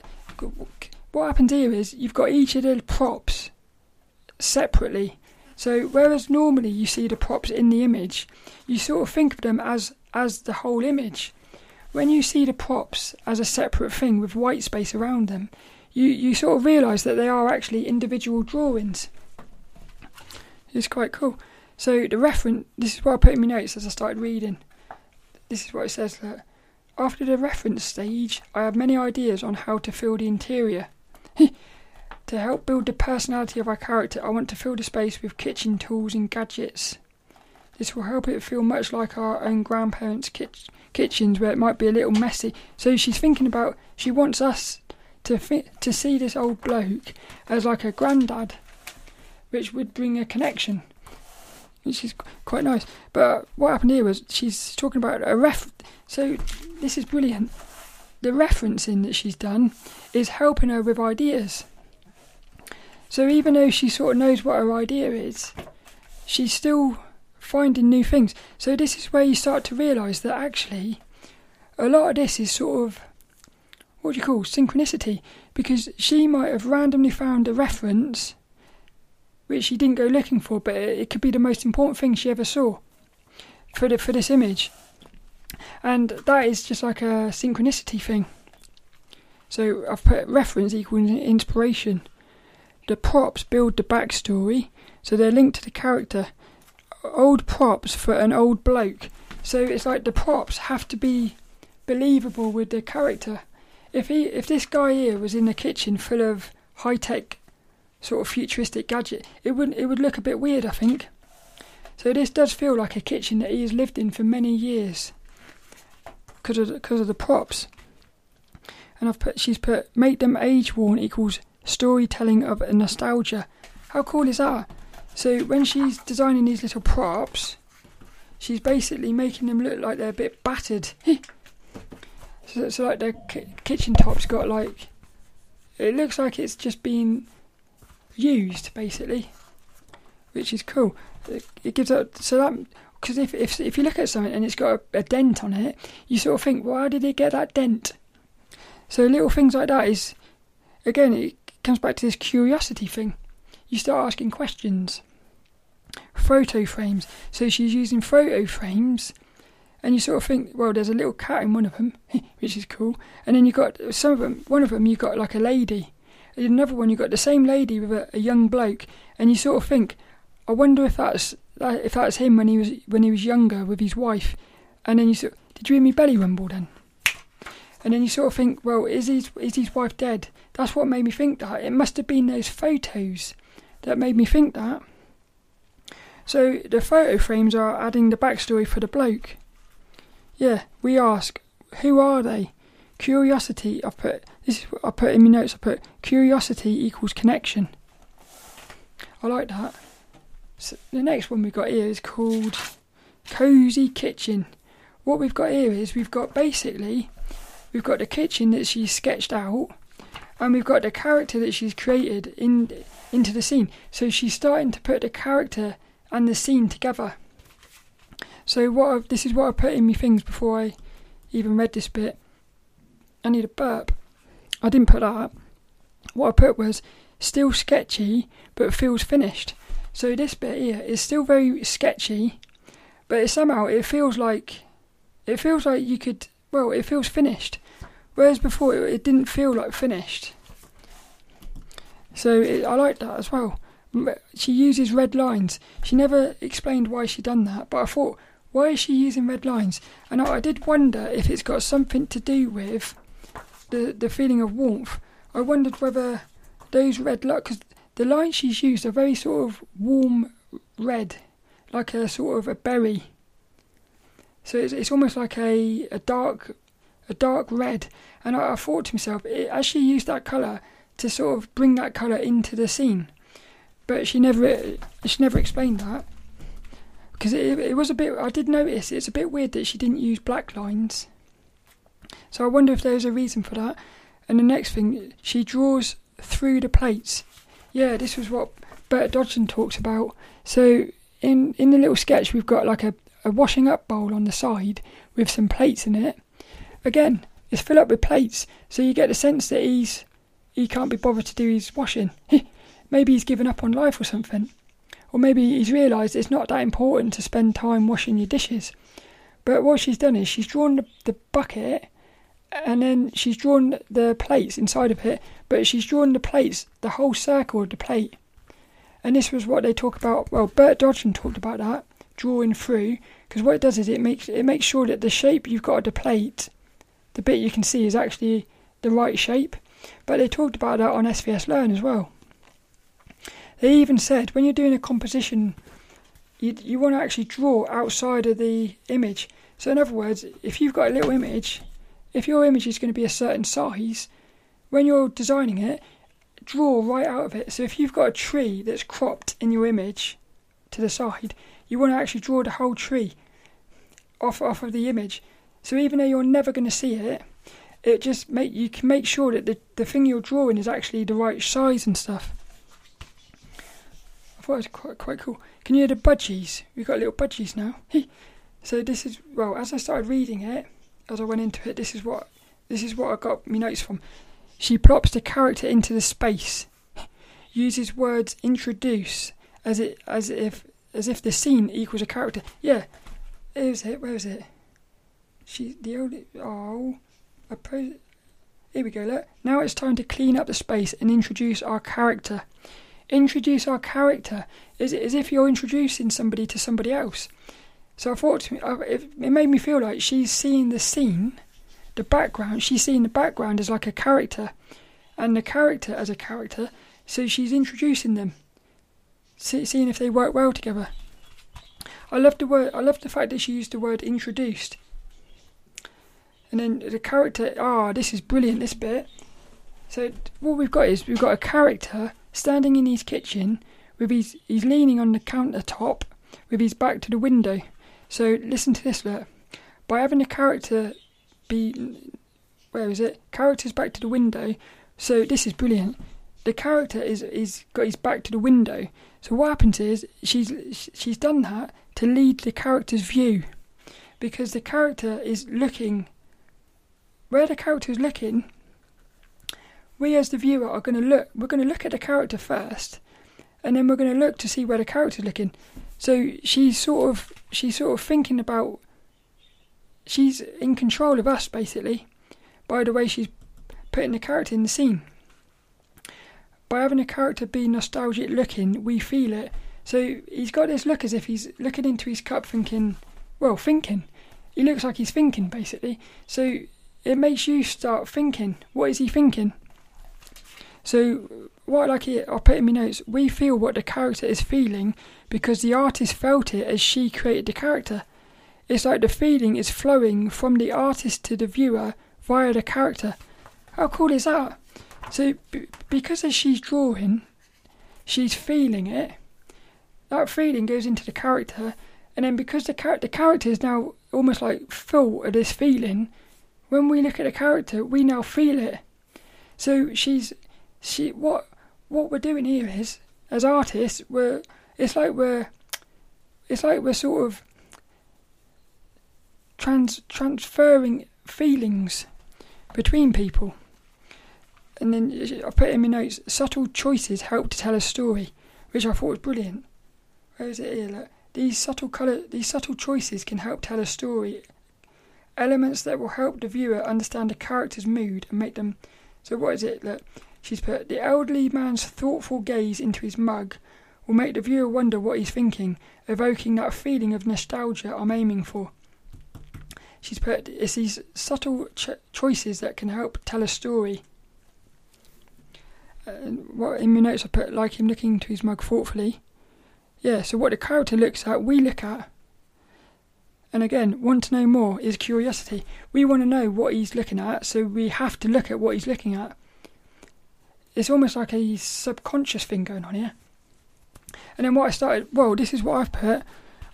what happens here is you've got each of the props separately. So whereas normally you see the props in the image, you sort of think of them as as the whole image. When you see the props as a separate thing with white space around them, you, you sort of realise that they are actually individual drawings. It's quite cool. So the reference, this is what I put in my notes as I started reading. This is what it says that after the reference stage, I have many ideas on how to fill the interior. to help build the personality of our character, I want to fill the space with kitchen tools and gadgets. This will help it feel much like our own grandparents' kitch- kitchens, where it might be a little messy. So she's thinking about, she wants us to fi- to see this old bloke as like a granddad which would bring a connection, which is quite nice. But what happened here was she's talking about a ref. So this is brilliant. The referencing that she's done is helping her with ideas. So even though she sort of knows what her idea is, she's still finding new things. So this is where you start to realise that actually a lot of this is sort of what do you call synchronicity because she might have randomly found a reference which she didn't go looking for, but it, could be the most important thing she ever saw for the, for this image. And that is just like a synchronicity thing. So I've put reference equals inspiration. The props build the backstory, so they're linked to the character. Old props for an old bloke. So it's like the props have to be believable with the character. If he, if this guy here was in the kitchen full of high tech sort of futuristic gadget, it would it would look a bit weird, I think. So this does feel like a kitchen that he has lived in for many years because of because of the props. And I've put she's put make them age worn equals storytelling of nostalgia. How cool is that? So when she's designing these little props, she's basically making them look like they're a bit battered. so, so like the ki- kitchen top's got like it looks like it's just been used basically, which is cool. It, it gives a so that because if, if if you look at something and it's got a, a, dent on it, you sort of think, well, how did it get that dent? So little things like that is, again, it comes back to this curiosity thing. You start asking questions. Photo frames. So she's using photo frames, and you sort of think, well, there's a little cat in one of them, which is cool. And then you got some of them. One of them, you got like a lady another one, you got the same lady with a, a, young bloke, and you sort of think, I wonder if that's if that's him when he was when he was younger with his wife, and then you sort, did you hear me belly rumble then? And then you sort of think, well, is his is his wife dead? That's what made me think that. It must have been those photos that made me think that. So the photo frames are adding the backstory for the bloke. Yeah, we ask, who are they? Curiosity. I put this is I put in my notes. I put curiosity equals connection. I like that. So the next one we've got here is called cozy kitchen. What we've got here is we've got basically we've got the kitchen that she's sketched out, and we've got the character that she's created in into the scene. So she's starting to put the character and the scene together. So what I've, this is what I put in my things before I even read this bit. I need a burp. I didn't put that. up. What I put was still sketchy, but feels finished. So this bit here is still very sketchy, but somehow it feels like it feels like you could. Well, it feels finished, whereas before it, it didn't feel like finished. So it, I like that as well. She uses red lines. She never explained why she done that, but I thought, why is she using red lines? And I, I did wonder if it's got something to do with the the feeling of warmth. I wondered whether those red lines, because the lines she's used are very sort of warm red, like a sort of a berry. So it's, it's almost like a, a dark a dark red. And I, I thought to myself, it, as she used that colour to sort of bring that colour into the scene, but she never she never explained that because it, it was a bit. I did notice it's a bit weird that she didn't use black lines. So I wonder if there's a reason for that. And the next thing, she draws through the plates. Yeah, this was what Bert Dodson talks about. So in in the little sketch, we've got like a, a washing up bowl on the side with some plates in it. Again, it's filled up with plates, so you get the sense that he's he can't be bothered to do his washing. maybe he's given up on life or something, or maybe he's realised it's not that important to spend time washing your dishes. But what she's done is she's drawn the, the bucket and then she's drawn the plates inside of it, but she's drawn the plates, the whole circle of the plate. And this was what they talk about. Well, Bert Dodson talked about that drawing through, because what it does is it makes it makes sure that the shape you've got of the plate, the bit you can see, is actually the right shape. But they talked about that on SVS Learn as well. They even said when you're doing a composition, you you want to actually draw outside of the image. So in other words, if you've got a little image if your image is going to be a certain size, when you're designing it, draw right out of it. So if you've got a tree that's cropped in your image to the side, you want to actually draw the whole tree off off of the image. So even though you're never going to see it, it just make you can make sure that the, the thing you're drawing is actually the right size and stuff. I thought it was quite quite cool. Can you hear the budgies? We've got little budgies now. so this is well, as I started reading it, as I went into it, this is what this is what I got my notes from. She plops the character into the space, uses words introduce as it as if as if the scene equals a character. Yeah, here's it. Where is it? She the only oh, I pose. Here we go. Look. Now it's time to clean up the space and introduce our character. Introduce our character is it as if you're introducing somebody to somebody else. So I thought it made me feel like she's seeing the scene, the background. She's seeing the background as like a character, and the character as a character. So she's introducing them, seeing if they work well together. I love the word. I love the fact that she used the word introduced. And then the character. Ah, oh, this is brilliant. This bit. So what we've got is we've got a character standing in his kitchen with his he's leaning on the countertop with his back to the window. So listen to this, look. By having a character be, where is it? Characters back to the window. So this is brilliant. The character is is got his back to the window. So what happens is she's she's done that to lead the character's view, because the character is looking. Where the character is looking, we as the viewer are going to look. We're going to look at the character first, and then we're going to look to see where the character's looking. So she's sort of she's sort of thinking about she's in control of us basically by the way she's putting the character in the scene. By having a character be nostalgic looking, we feel it. So he's got this look as if he's looking into his cup thinking, well, thinking. He looks like he's thinking basically. So it makes you start thinking, what is he thinking? So what I like here, I'll put in my notes. We feel what the character is feeling because the artist felt it as she created the character. It's like the feeling is flowing from the artist to the viewer via the character. How cool is that? So, b- because as she's drawing, she's feeling it. That feeling goes into the character, and then because the, char- the character is now almost like full of this feeling, when we look at the character, we now feel it. So she's she what what we're doing here is as artists we're it's like we're it's like we're sort of trans transferring feelings between people. And then uh, I put in my notes subtle choices help to tell a story, which I thought was brilliant. Where is it here? Look. These subtle color these subtle choices can help tell a story. Elements that will help the viewer understand a character's mood and make them so what is it? Look, she's put the elderly man's thoughtful gaze into his mug will make the viewer wonder what he's thinking, evoking that feeling of nostalgia I'm aiming for. She's put it's these subtle ch- choices that can help tell a story. What in my notes I put like him looking into his mug thoughtfully. Yeah, so what the character looks at, we look at. And again, want to know more is curiosity. We want to know what he's looking at, so we have to look at what he's looking at. It's almost like a subconscious thing going on here. And then what I started, well, this is what I've put.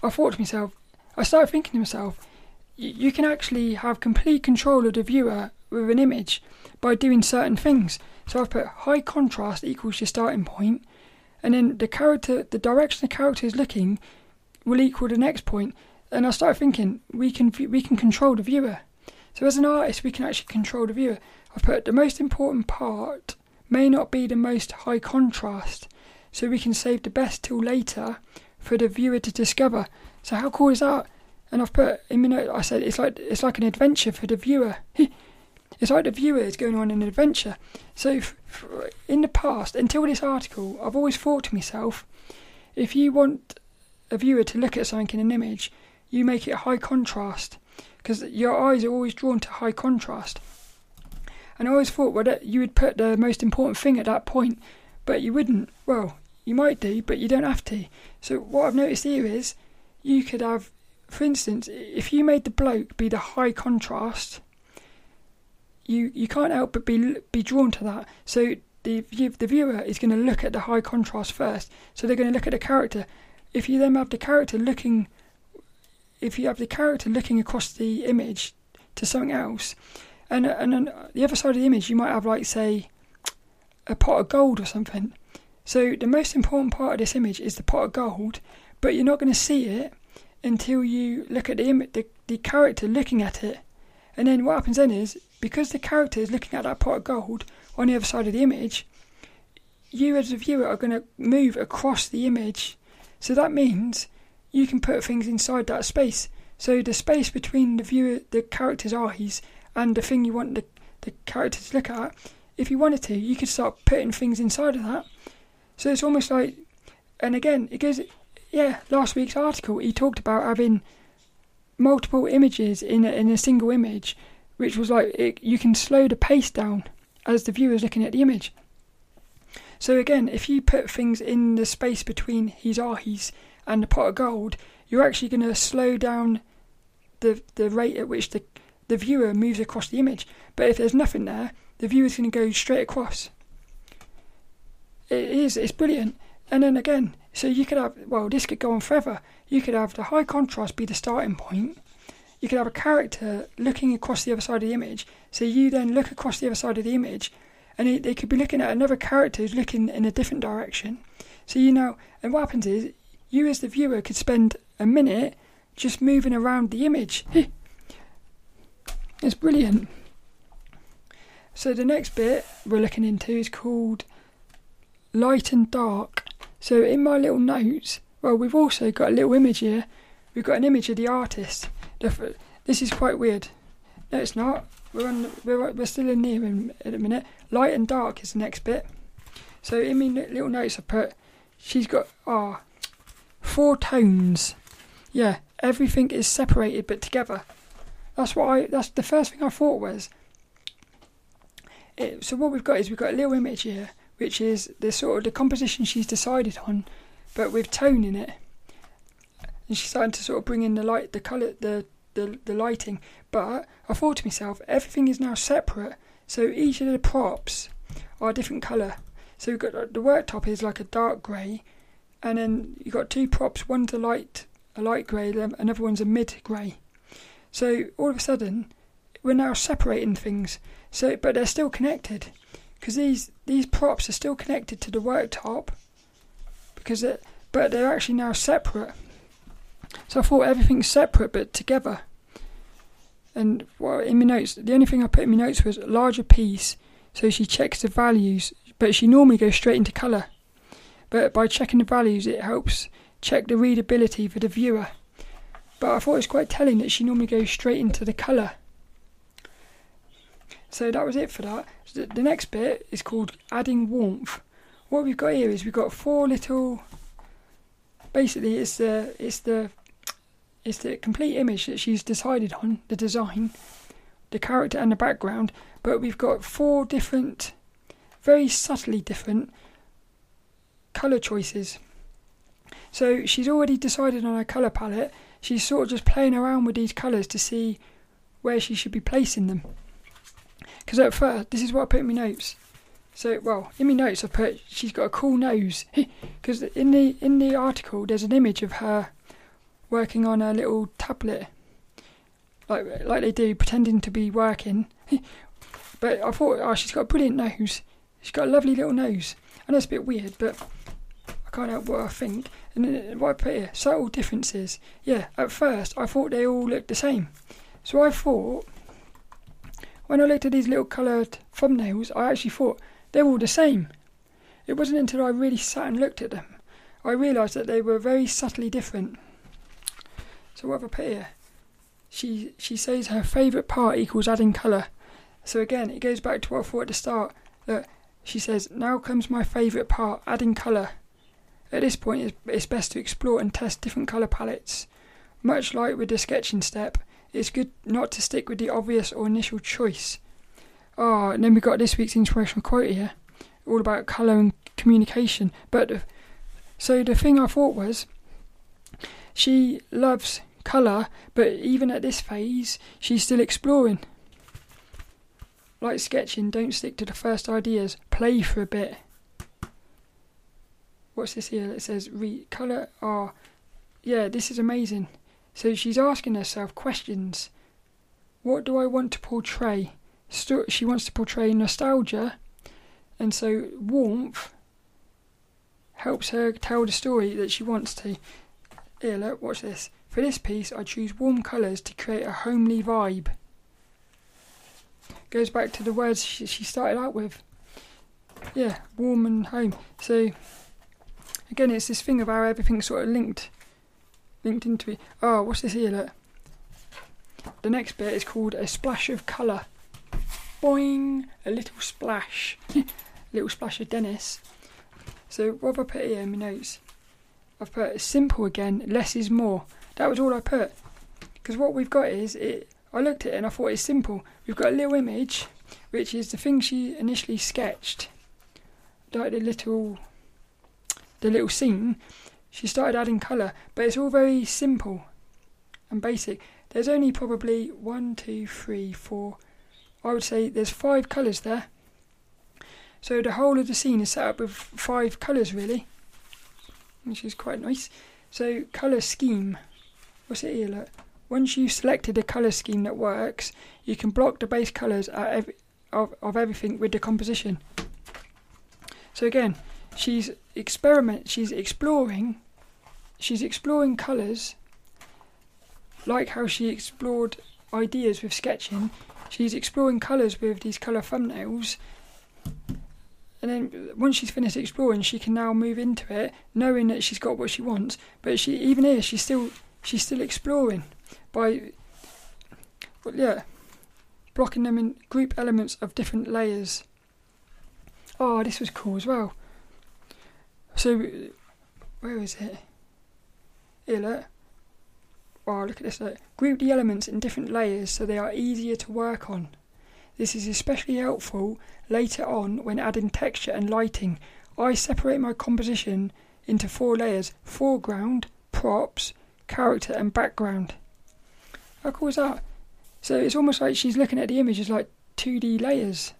I thought to myself, I started thinking to myself, you can actually have complete control of the viewer with an image by doing certain things. So I've put high contrast equals your starting point, and then the character, the direction the character is looking, will equal the next point. And I started thinking we can we can control the viewer. So as an artist, we can actually control the viewer. I've put the most important part may not be the most high contrast, so we can save the best till later for the viewer to discover. So how cool is that? And I've put in my note, I said it's like it's like an adventure for the viewer. it's like the viewer is going on an adventure. So in the past, until this article, I've always thought to myself, if you want a viewer to look at something in an image, you make it high contrast because your eyes are always drawn to high contrast. And I always thought, well, that you would put the most important thing at that point, but you wouldn't. Well, you might do, but you don't have to. So what I've noticed here is, you could have, for instance, if you made the bloke be the high contrast, you you can't help but be be drawn to that. So the the viewer is going to look at the high contrast first. So they're going to look at the character. If you then have the character looking, if you have the character looking across the image to something else, and and on the other side of the image you might have like say a pot of gold or something. So the most important part of this image is the pot of gold, but you're not going to see it until you look at the, Im- the the character looking at it. And then what happens then is because the character is looking at that pot of gold on the other side of the image, you as a viewer are going to move across the image. So that means you can put things inside that space. So the space between the viewer, the character's eyes, and the thing you want the, the character to look at, if you wanted to, you could start putting things inside of that. So it's almost like, and again, it goes, yeah, last week's article, he talked about having multiple images in a, in a single image, which was like it, you can slow the pace down as the viewer is looking at the image. So again, if you put things in the space between his eyes and the pot of gold, you're actually going to slow down the the rate at which the the viewer moves across the image. But if there's nothing there, the viewer's going to go straight across. It is, it's brilliant. And then again, so you could have, well, this could go on forever. You could have the high contrast be the starting point. You could have a character looking across the other side of the image. So you then look across the other side of the image, and they could be looking at another character who's looking in a different direction. So you know, and what happens is, you as the viewer could spend a minute just moving around the image. It's brilliant. So the next bit we're looking into is called light and dark. So in my little notes, well, we've also got a little image here. We've got an image of the artist. This is quite weird. No, it's not. We're on. We're we're still in here in, in a minute. Light and dark is the next bit. So in my little notes, I put she's got ah oh, four tones. Yeah, everything is separated but together. That's what I. That's the first thing I thought was. It, so what we've got is we've got a little image here which is the sort of the composition she's decided on, but with tone in it. And she's starting to sort of bring in the light, the colour, the, the the lighting. But I thought to myself, everything is now separate, so each of the props are a different colour. So we've got the worktop is like a dark grey, and then you've got two props. One's a light, a light grey, another one's a mid grey. So all of a sudden, we're now separating things. So, but they're still connected because these these props are still connected to the worktop because it, but they're actually now separate. So I thought everything's separate but together. And well, in my notes, the only thing I put in my notes was larger piece. So she checks the values, but she normally goes straight into colour. But by checking the values, it helps check the readability for the viewer. But I thought it was quite telling that she normally goes straight into the colour. So that was it for that. The next bit is called adding warmth. What we've got here is we've got four little. Basically, it's the it's the it's the complete image that she's decided on the design, the character and the background. But we've got four different, very subtly different color choices. So she's already decided on her color palette. She's sort of just playing around with these colors to see where she should be placing them. Because at first, this is what I put in my notes. So, well, in my notes, I put she's got a cool nose. Because in the in the article, there's an image of her working on a little tablet, like like they do, pretending to be working. but I thought, oh, she's got a brilliant nose. She's got a lovely little nose. I know it's a bit weird, but I can't help what I think. And then uh, what I put here, subtle differences. Yeah, at first I thought they all looked the same. So I thought when I looked at these little coloured thumbnails, I actually thought they were all the same. It wasn't until I really sat and looked at them I realised that they were very subtly different. So what have I put here? She she says her favourite part equals adding colour. So again, it goes back to what I thought at the start. That she says, now comes my favourite part, adding colour. At this point, it's best to explore and test different colour palettes. Much like with the sketching step, it's good not to stick with the obvious or initial choice. Oh, and then we got this week's inspirational quote here, all about colour and communication. But so the thing I thought was, she loves colour, but even at this phase, she's still exploring. Like sketching, don't stick to the first ideas. Play for a bit. What's this here? It says re colour. Oh, yeah, this is amazing. So she's asking herself questions. What do I want to portray? She wants to portray nostalgia, and so warmth helps her tell the story that she wants to. Here, look, watch this. For this piece, I choose warm colours to create a homely vibe. Goes back to the words she, she started out with. Yeah, warm and home. So, again, it's this thing of how everything's sort of linked linked into it. Ah, oh, what's this here? Look. The next bit is called a splash of colour. Boing! A little splash. little splash of Dennis. So what have I put here in my notes? I've put simple again, less is more. That was all I put. Because what we've got is, it. I looked at it and I thought it's simple. We've got a little image, which is the thing she initially sketched. Like the little, the little scene she started adding colour, but it's all very simple and basic. There's only probably one, two, three, four. I would say there's five colours there. So the whole of the scene is set up with five colours really, which is quite nice. So colour scheme. What's it here? Look. Once you've selected a colour scheme that works, you can block the base colours of, of everything with the composition. So again, she's experiment. She's exploring she's exploring colours, like how she explored ideas with sketching. She's exploring colours with these colour thumbnails. And then once she's finished exploring, she can now move into it, knowing that she's got what she wants. But she, even here, she's still she's still exploring by, well, yeah, blocking them in group elements of different layers. Oh, this was cool as well. So, where is it? Here, look. Oh, look at this. Look. Group the elements in different layers so they are easier to work on. This is especially helpful later on when adding texture and lighting. I separate my composition into four layers foreground, props, character, and background. How cool is that? So it's almost like she's looking at the image as like 2D layers.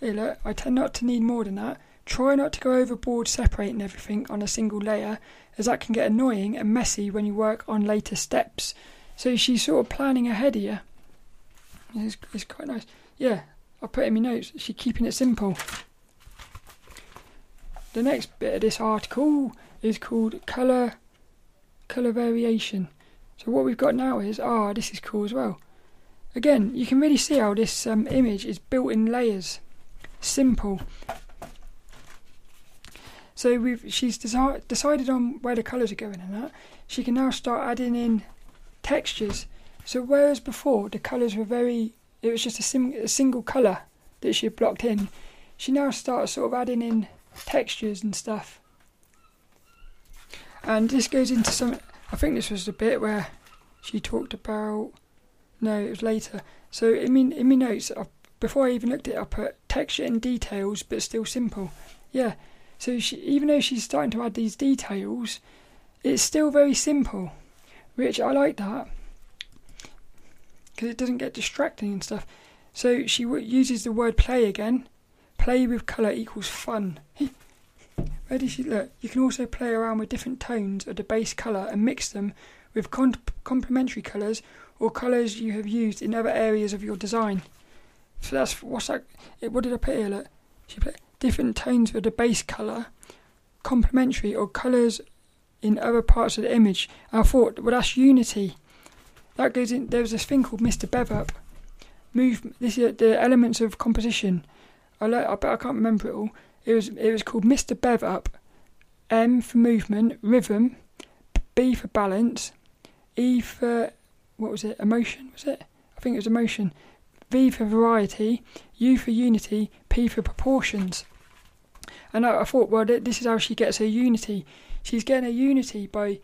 Hey, look, I tend not to need more than that. Try not to go overboard separating everything on a single layer, as that can get annoying and messy when you work on later steps. So she's sort of planning ahead here. It's, it's quite nice. Yeah, I'll put in my notes. She's keeping it simple. The next bit of this article is called colour colour variation. So what we've got now is ah, this is cool as well. Again, you can really see how this um, image is built in layers. Simple. So we've she's desi- decided on where the colours are going and that. She can now start adding in textures. So whereas before the colours were very, it was just a, sim- a single colour that she had blocked in. She now starts sort of adding in textures and stuff. And this goes into some. I think this was the bit where she talked about. No, it was later. So in me in my notes, I, before I even looked at it, I put texture and details, but still simple. Yeah. So she, even though she's starting to add these details, it's still very simple, which I like that because it doesn't get distracting and stuff. So she w- uses the word play again. Play with colour equals fun. Where she look? You can also play around with different tones of the base colour and mix them with con- complementary colours or colours you have used in other areas of your design. So that's what's that? What did I put here? Look, she put different tones of the base colour, complementary or colours in other parts of the image. And I thought, well, that's unity. That goes in. There was this thing called Mr. Bevup. Move. This is uh, the elements of composition. I like. I bet I can't remember it all. It was it was called Mr. Bevup. M for movement, rhythm. B for balance. E for what was it? Emotion was it? I think it was emotion. V for variety. U for unity. P for proportions. And I, I thought, well, this is how she gets her unity. She's getting her unity by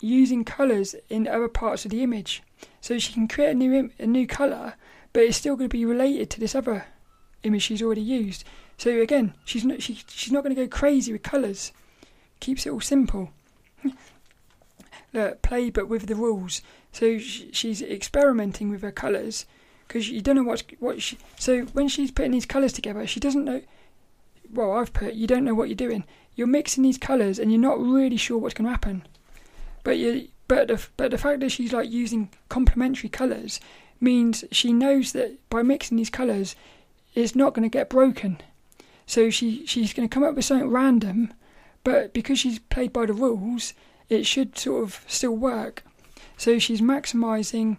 using colours in other parts of the image. So she can create a new Im- a new colour, but it's still going to be related to this other image she's already used. So again, she's not she, she's not going to go crazy with colours. Keeps it all simple. Look, play but with the rules. So she, she's experimenting with her colours because you don't know what's what she. So when she's putting these colours together, she doesn't know. Well, I've put you don't know what you're doing. You're mixing these colours and you're not really sure what's going to happen. But you, but the but the fact that she's like using complementary colours means she knows that by mixing these colours, it's not going to get broken. So she she's going to come up with something random, but because she's played by the rules, it should sort of still work. So she's maximising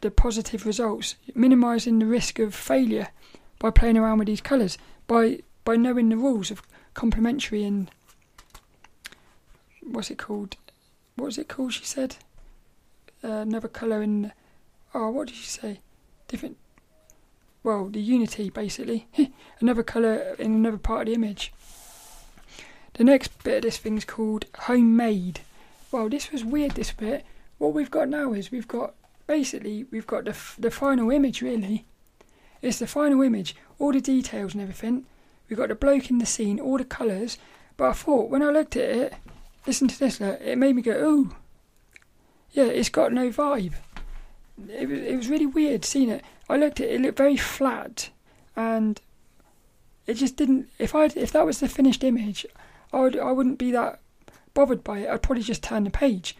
the positive results, minimising the risk of failure by playing around with these colours, by by knowing the rules of complementary and what's it called? What was it called? She said uh, another colour in. Oh, what did she say? Different. Well, the unity basically. another colour in another part of the image. The next bit of this thing's called homemade. Well, this was weird. This bit. What we've got now is we've got basically we've got the the final image really. It's the final image, all the details and everything. We've got the bloke in the scene, all the colours. But I thought when I looked at it, listen to this, look, it made me go, ooh. Yeah, it's got no vibe. It was it was really weird seeing it. I looked at it, it looked very flat, and it just didn't. If I if that was the finished image, I would I wouldn't be that bothered by it. I'd probably just turn the page.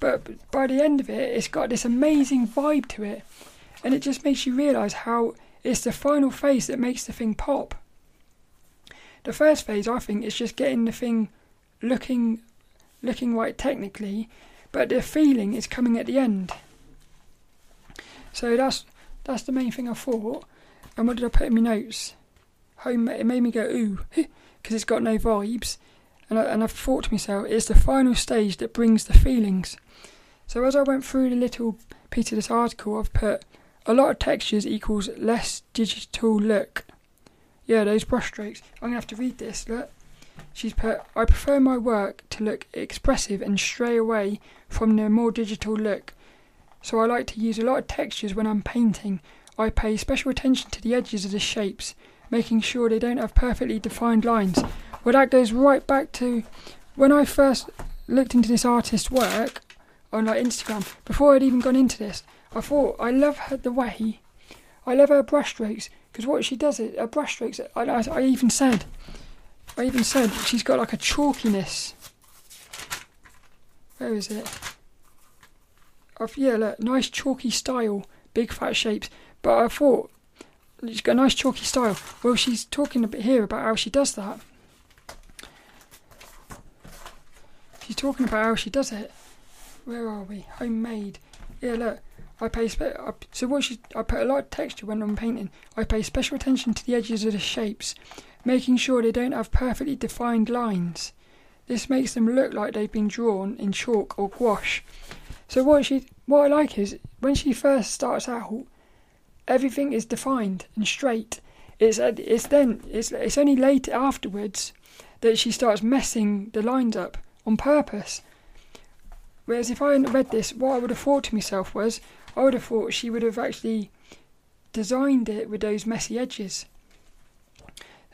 But by the end of it, it's got this amazing vibe to it, and it just makes you realise how it's the final phase that makes the thing pop. The first phase, I think, is just getting the thing looking looking right technically, but the feeling is coming at the end. So that's that's the main thing I thought. And what did I put in my notes? Home. It made me go ooh because it's got no vibes. And I, and I thought to myself, it's the final stage that brings the feelings. So as I went through the little piece of this article, I've put a lot of textures equals less digital look. Yeah, those brushstrokes. I'm gonna have to read this. Look, she's put. I prefer my work to look expressive and stray away from the more digital look. so I like to use a lot of textures when I'm painting. I pay special attention to the edges of the shapes, making sure they don't have perfectly defined lines. Well, that goes right back to when I first looked into this artist's work on like Instagram. Before I'd even gone into this, I thought I love her the way, I love her brushstrokes because what she does it, her brushstrokes. I, I, I even said, I even said she's got like a chalkiness. Where is it? Of yeah, look, nice chalky style, big fat shapes. But I thought she's got a nice chalky style. Well, she's talking a bit here about how she does that. She's talking about how she does it. Where are we? Homemade. Yeah, look. I pay spe- I, so what she I put a lot of texture when I'm painting. I pay special attention to the edges of the shapes, making sure they don't have perfectly defined lines. This makes them look like they've been drawn in chalk or gouache. So what she what I like is when she first starts out, everything is defined and straight. It's it's then it's it's only later afterwards that she starts messing the lines up on purpose. Whereas if I hadn't read this, what I would have thought to myself was, I would have thought she would have actually designed it with those messy edges.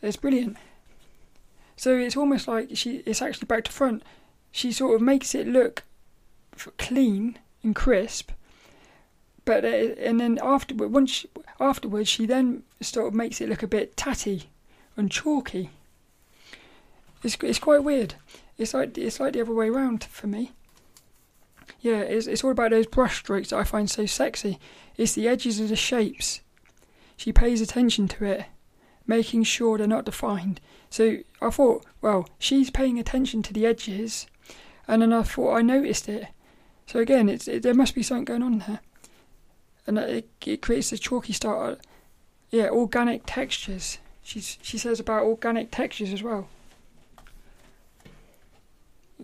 It's brilliant. So it's almost like she it's actually back to front. She sort of makes it look clean and crisp, but uh, and then afterward, once she, afterwards, she then sort of makes it look a bit tatty and chalky. It's it's quite weird. It's like it's like the other way around for me. Yeah, it's it's all about those brush strokes that I find so sexy. It's the edges of the shapes. She pays attention to it, making sure they're not defined. So I thought, well, she's paying attention to the edges, and then I thought I noticed it. So again, it's it, there must be something going on there, and it it creates a chalky start. Yeah, organic textures. She's she says about organic textures as well.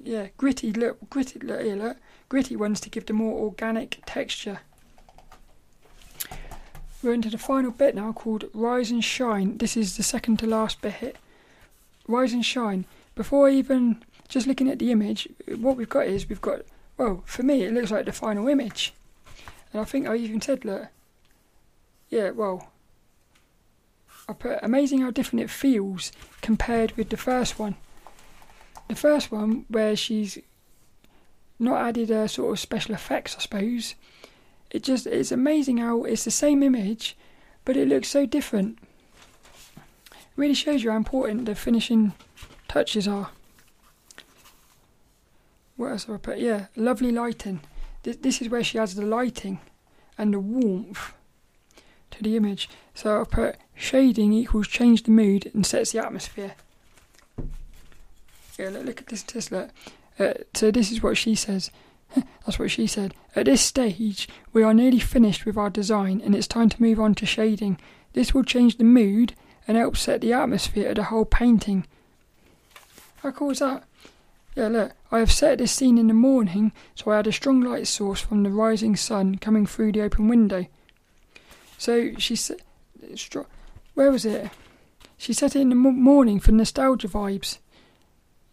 Yeah, gritty look, gritty look, here, look gritty ones to give the more organic texture. We're into the final bit now called Rise and Shine. This is the second to last bit. Rise and Shine. Before even just looking at the image, what we've got is we've got, well, for me, it looks like the final image. And I think I even said, look, yeah, well, I put amazing how different it feels compared with the first one. The first one, where she's not added a sort of special effects, I suppose. It just it's amazing how it's the same image, but it looks so different. It really shows you how important the finishing touches are. What else have I put? Yeah, lovely lighting. This, this is where she adds the lighting and the warmth to the image. So I've put shading equals change the mood and sets the atmosphere. Yeah, look, look at this, this look. Uh, so this is what she says. That's what she said. At this stage, we are nearly finished with our design and it's time to move on to shading. This will change the mood and help set the atmosphere of the whole painting. How cool is that? Yeah, look, I have set this scene in the morning, so I had a strong light source from the rising sun coming through the open window. So she said, where was it? She set it in the morning for nostalgia vibes.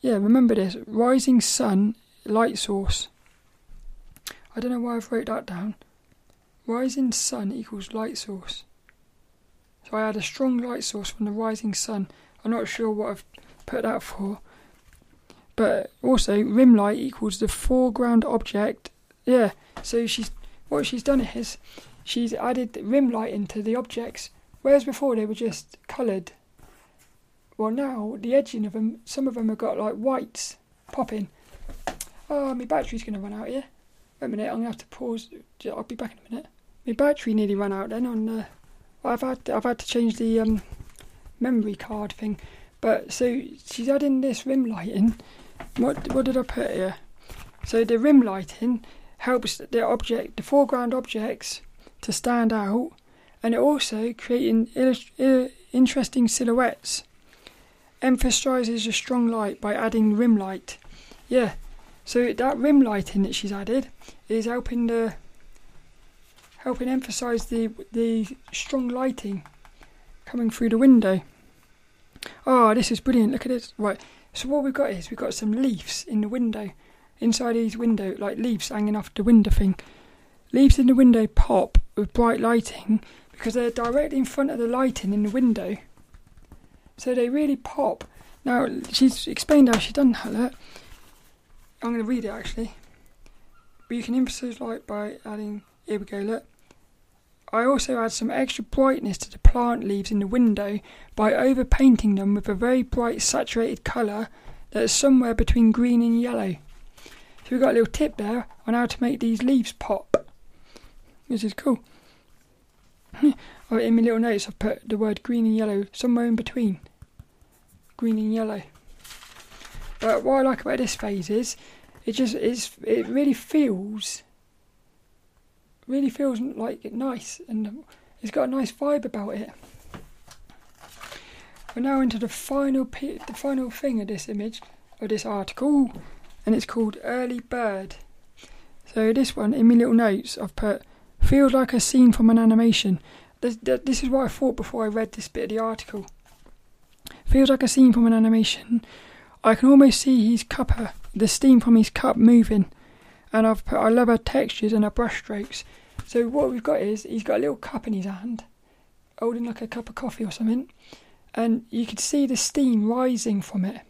Yeah, remember this rising sun light source. I don't know why I've wrote that down. Rising sun equals light source. So I had a strong light source from the rising sun. I'm not sure what I've put that for. But also rim light equals the foreground object. Yeah, so she's what she's done is she's added rim light into the objects, whereas before they were just coloured well, now the edging of them, some of them have got like whites popping. Oh, my battery's going to run out here. Wait a minute, I'm going to have to pause. I'll be back in a minute. My battery nearly ran out then on. the. I've had I've had to change the um, memory card thing. But so she's adding this rim lighting. What what did I put here? So the rim lighting helps the object, the foreground objects, to stand out, and it also creating interesting silhouettes emphasises a strong light by adding rim light. Yeah, so that rim lighting that she's added is helping the helping emphasise the the strong lighting coming through the window. Oh, this is brilliant! Look at this. Right, so what we've got is we've got some leaves in the window, inside these window, like leaves hanging off the window thing. leaves in the window pop with bright lighting because they're directly in front of the lighting in the window. So they really pop. Now, she's explained how she's done that. Look. I'm going to read it actually. But you can emphasize light by adding. Here we go, look. I also add some extra brightness to the plant leaves in the window by overpainting them with a very bright saturated colour that is somewhere between green and yellow. So we've got a little tip there on how to make these leaves pop. This is cool. in my little notes I've put the word green and yellow somewhere in between. Green and yellow. But what I like about this phase is it just is it really feels really feels like nice and it's got a nice vibe about it. We're now into the final the final thing of this image of this article, and it's called Early Bird. So this one in my little notes I've put feels like a scene from an animation. This, this is what I thought before I read this bit of the article. Feels like a scene from an animation. I can almost see his cuppa, uh, the steam from his cup moving, and I've put, I love her textures and her brushstrokes. So what we've got is he's got a little cup in his hand, holding like a cup of coffee or something, and you can see the steam rising from it.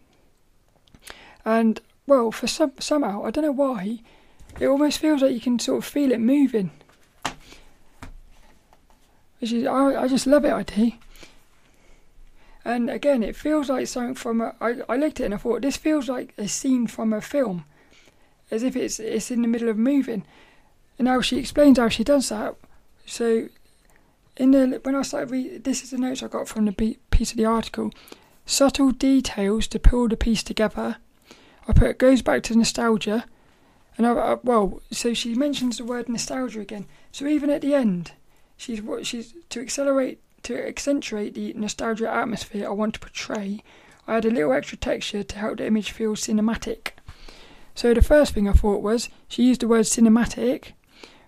And well, for some somehow I don't know why, it almost feels like you can sort of feel it moving. Which is I, I just love it, I do. And again, it feels like something from a. I, I looked at it and I thought this feels like a scene from a film, as if it's it's in the middle of moving. And now she explains how she does that. So, in the when I started reading, this is the notes I got from the piece of the article. Subtle details to pull the piece together. I put it goes back to nostalgia, and I, I well, so she mentions the word nostalgia again. So even at the end, she's what she's to accelerate to accentuate the nostalgia atmosphere I want to portray. I add a little extra texture to help the image feel cinematic. So the first thing I thought was she used the word cinematic,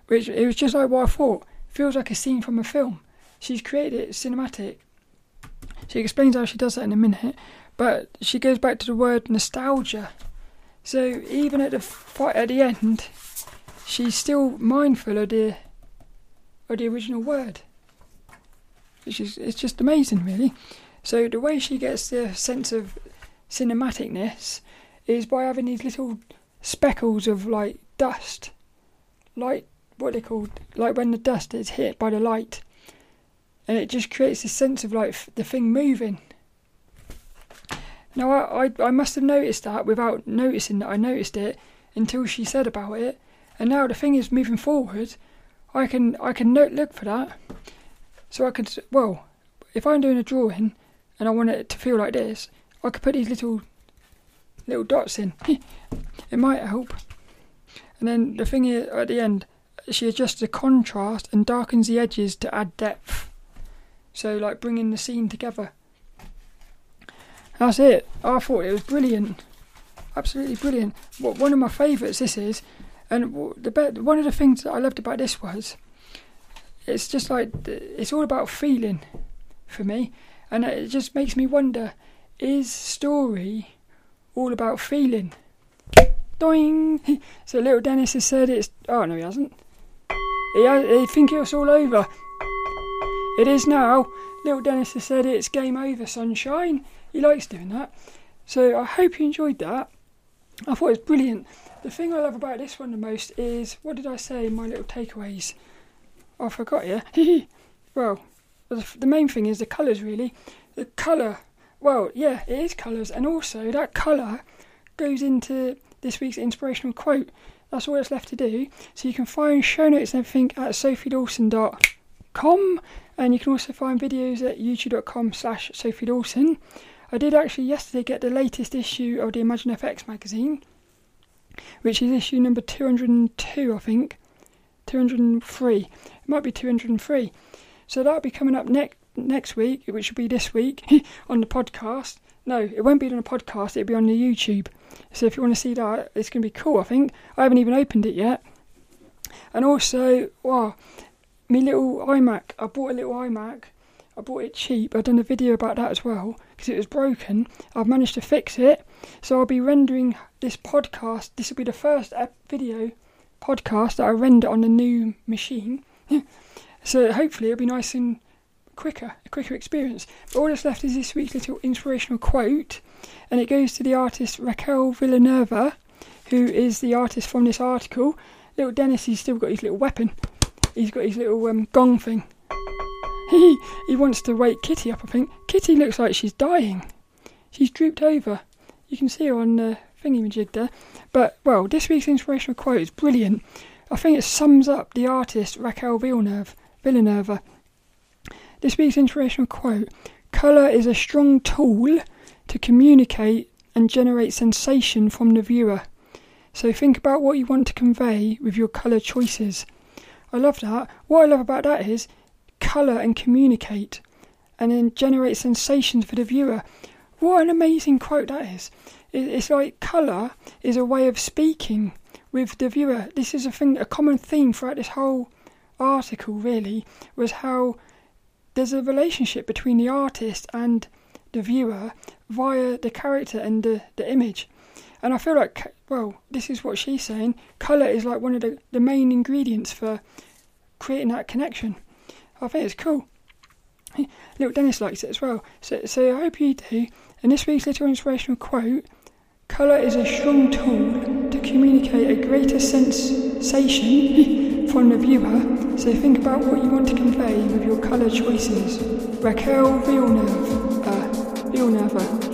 which it was just like what I thought. Feels like a scene from a film. She's created it cinematic. She explains how she does that in a minute, but she goes back to the word nostalgia. So even at the at the end, she's still mindful of the of the original word. Which is it's just amazing, really. So the way she gets the sense of cinematicness is by having these little speckles of like dust, like what they called like when the dust is hit by the light, and it just creates a sense of like the thing moving. Now I, I I must have noticed that without noticing that I noticed it until she said about it, and now the thing is moving forward. I can I can note, look for that, so I could well, if I'm doing a drawing and I want it to feel like this, I could put these little little dots in. it might help. And then the thing at the end, she adjusts the contrast and darkens the edges to add depth. So, like bringing the scene together. That's it. I thought it was brilliant, absolutely brilliant. What One of my favourites. This is, and the one of the things that I loved about this was, it's just like it's all about feeling, for me, and it just makes me wonder: is story all about feeling? Doing. So little Dennis has said it's. Oh no, he hasn't. He, he think it's all over. It is now. Little Dennis has said it's game over, sunshine. He likes doing that. So I hope you enjoyed that. I thought it was brilliant. The thing I love about this one the most is what did I say in my little takeaways? Oh, I forgot, yeah. well, the main thing is the colours, really. The colour, well, yeah, it is colours, and also that colour goes into this week's inspirational quote. That's all that's left to do. So you can find show notes and everything at sophiedawson.com and you can also find videos at youtube.com slash sophiedawson. I did actually yesterday get the latest issue of the ImagineFX magazine, which is issue number 202, I think. 203. It might be 203. So that'll be coming up next next week, which will be this week on the podcast. No, it won't be on the podcast, it'll be on the YouTube. So if you want to see that, it's going to be cool, I think. I haven't even opened it yet. And also, wow, my little iMac. I bought a little iMac. I bought it cheap. I've done a video about that as well because it was broken. I've managed to fix it. So I'll be rendering this podcast. This will be the first video podcast that I render on the new machine. so hopefully it'll be nice and quicker, a quicker experience. But all that's left is this week's little inspirational quote, and it goes to the artist Raquel Villanueva, who is the artist from this article. Little Dennis, he's still got his little weapon. He's got his little um, gong thing. He he wants to wake Kitty up. I think Kitty looks like she's dying. She's drooped over. You can see her on the thingy-majig there. But, well, this week's inspirational quote is brilliant. I think it sums up the artist Raquel Villeneuve. Villanova. This week's inspirational quote Colour is a strong tool to communicate and generate sensation from the viewer. So think about what you want to convey with your colour choices. I love that. What I love about that is colour and communicate and then generate sensations for the viewer. What an amazing quote that is. It's like colour is a way of speaking with the viewer. This is a thing, a common theme throughout this whole article. Really, was how there's a relationship between the artist and the viewer via the character and the, the image. And I feel like, well, this is what she's saying. Colour is like one of the, the main ingredients for creating that connection. I think it's cool. Little Dennis likes it as well. So, so I hope you do. And this week's little inspirational quote Colour is a strong tool to communicate a greater sensation from the viewer, so think about what you want to convey with your colour choices. Raquel Villeneuve, uh, Villeneuve.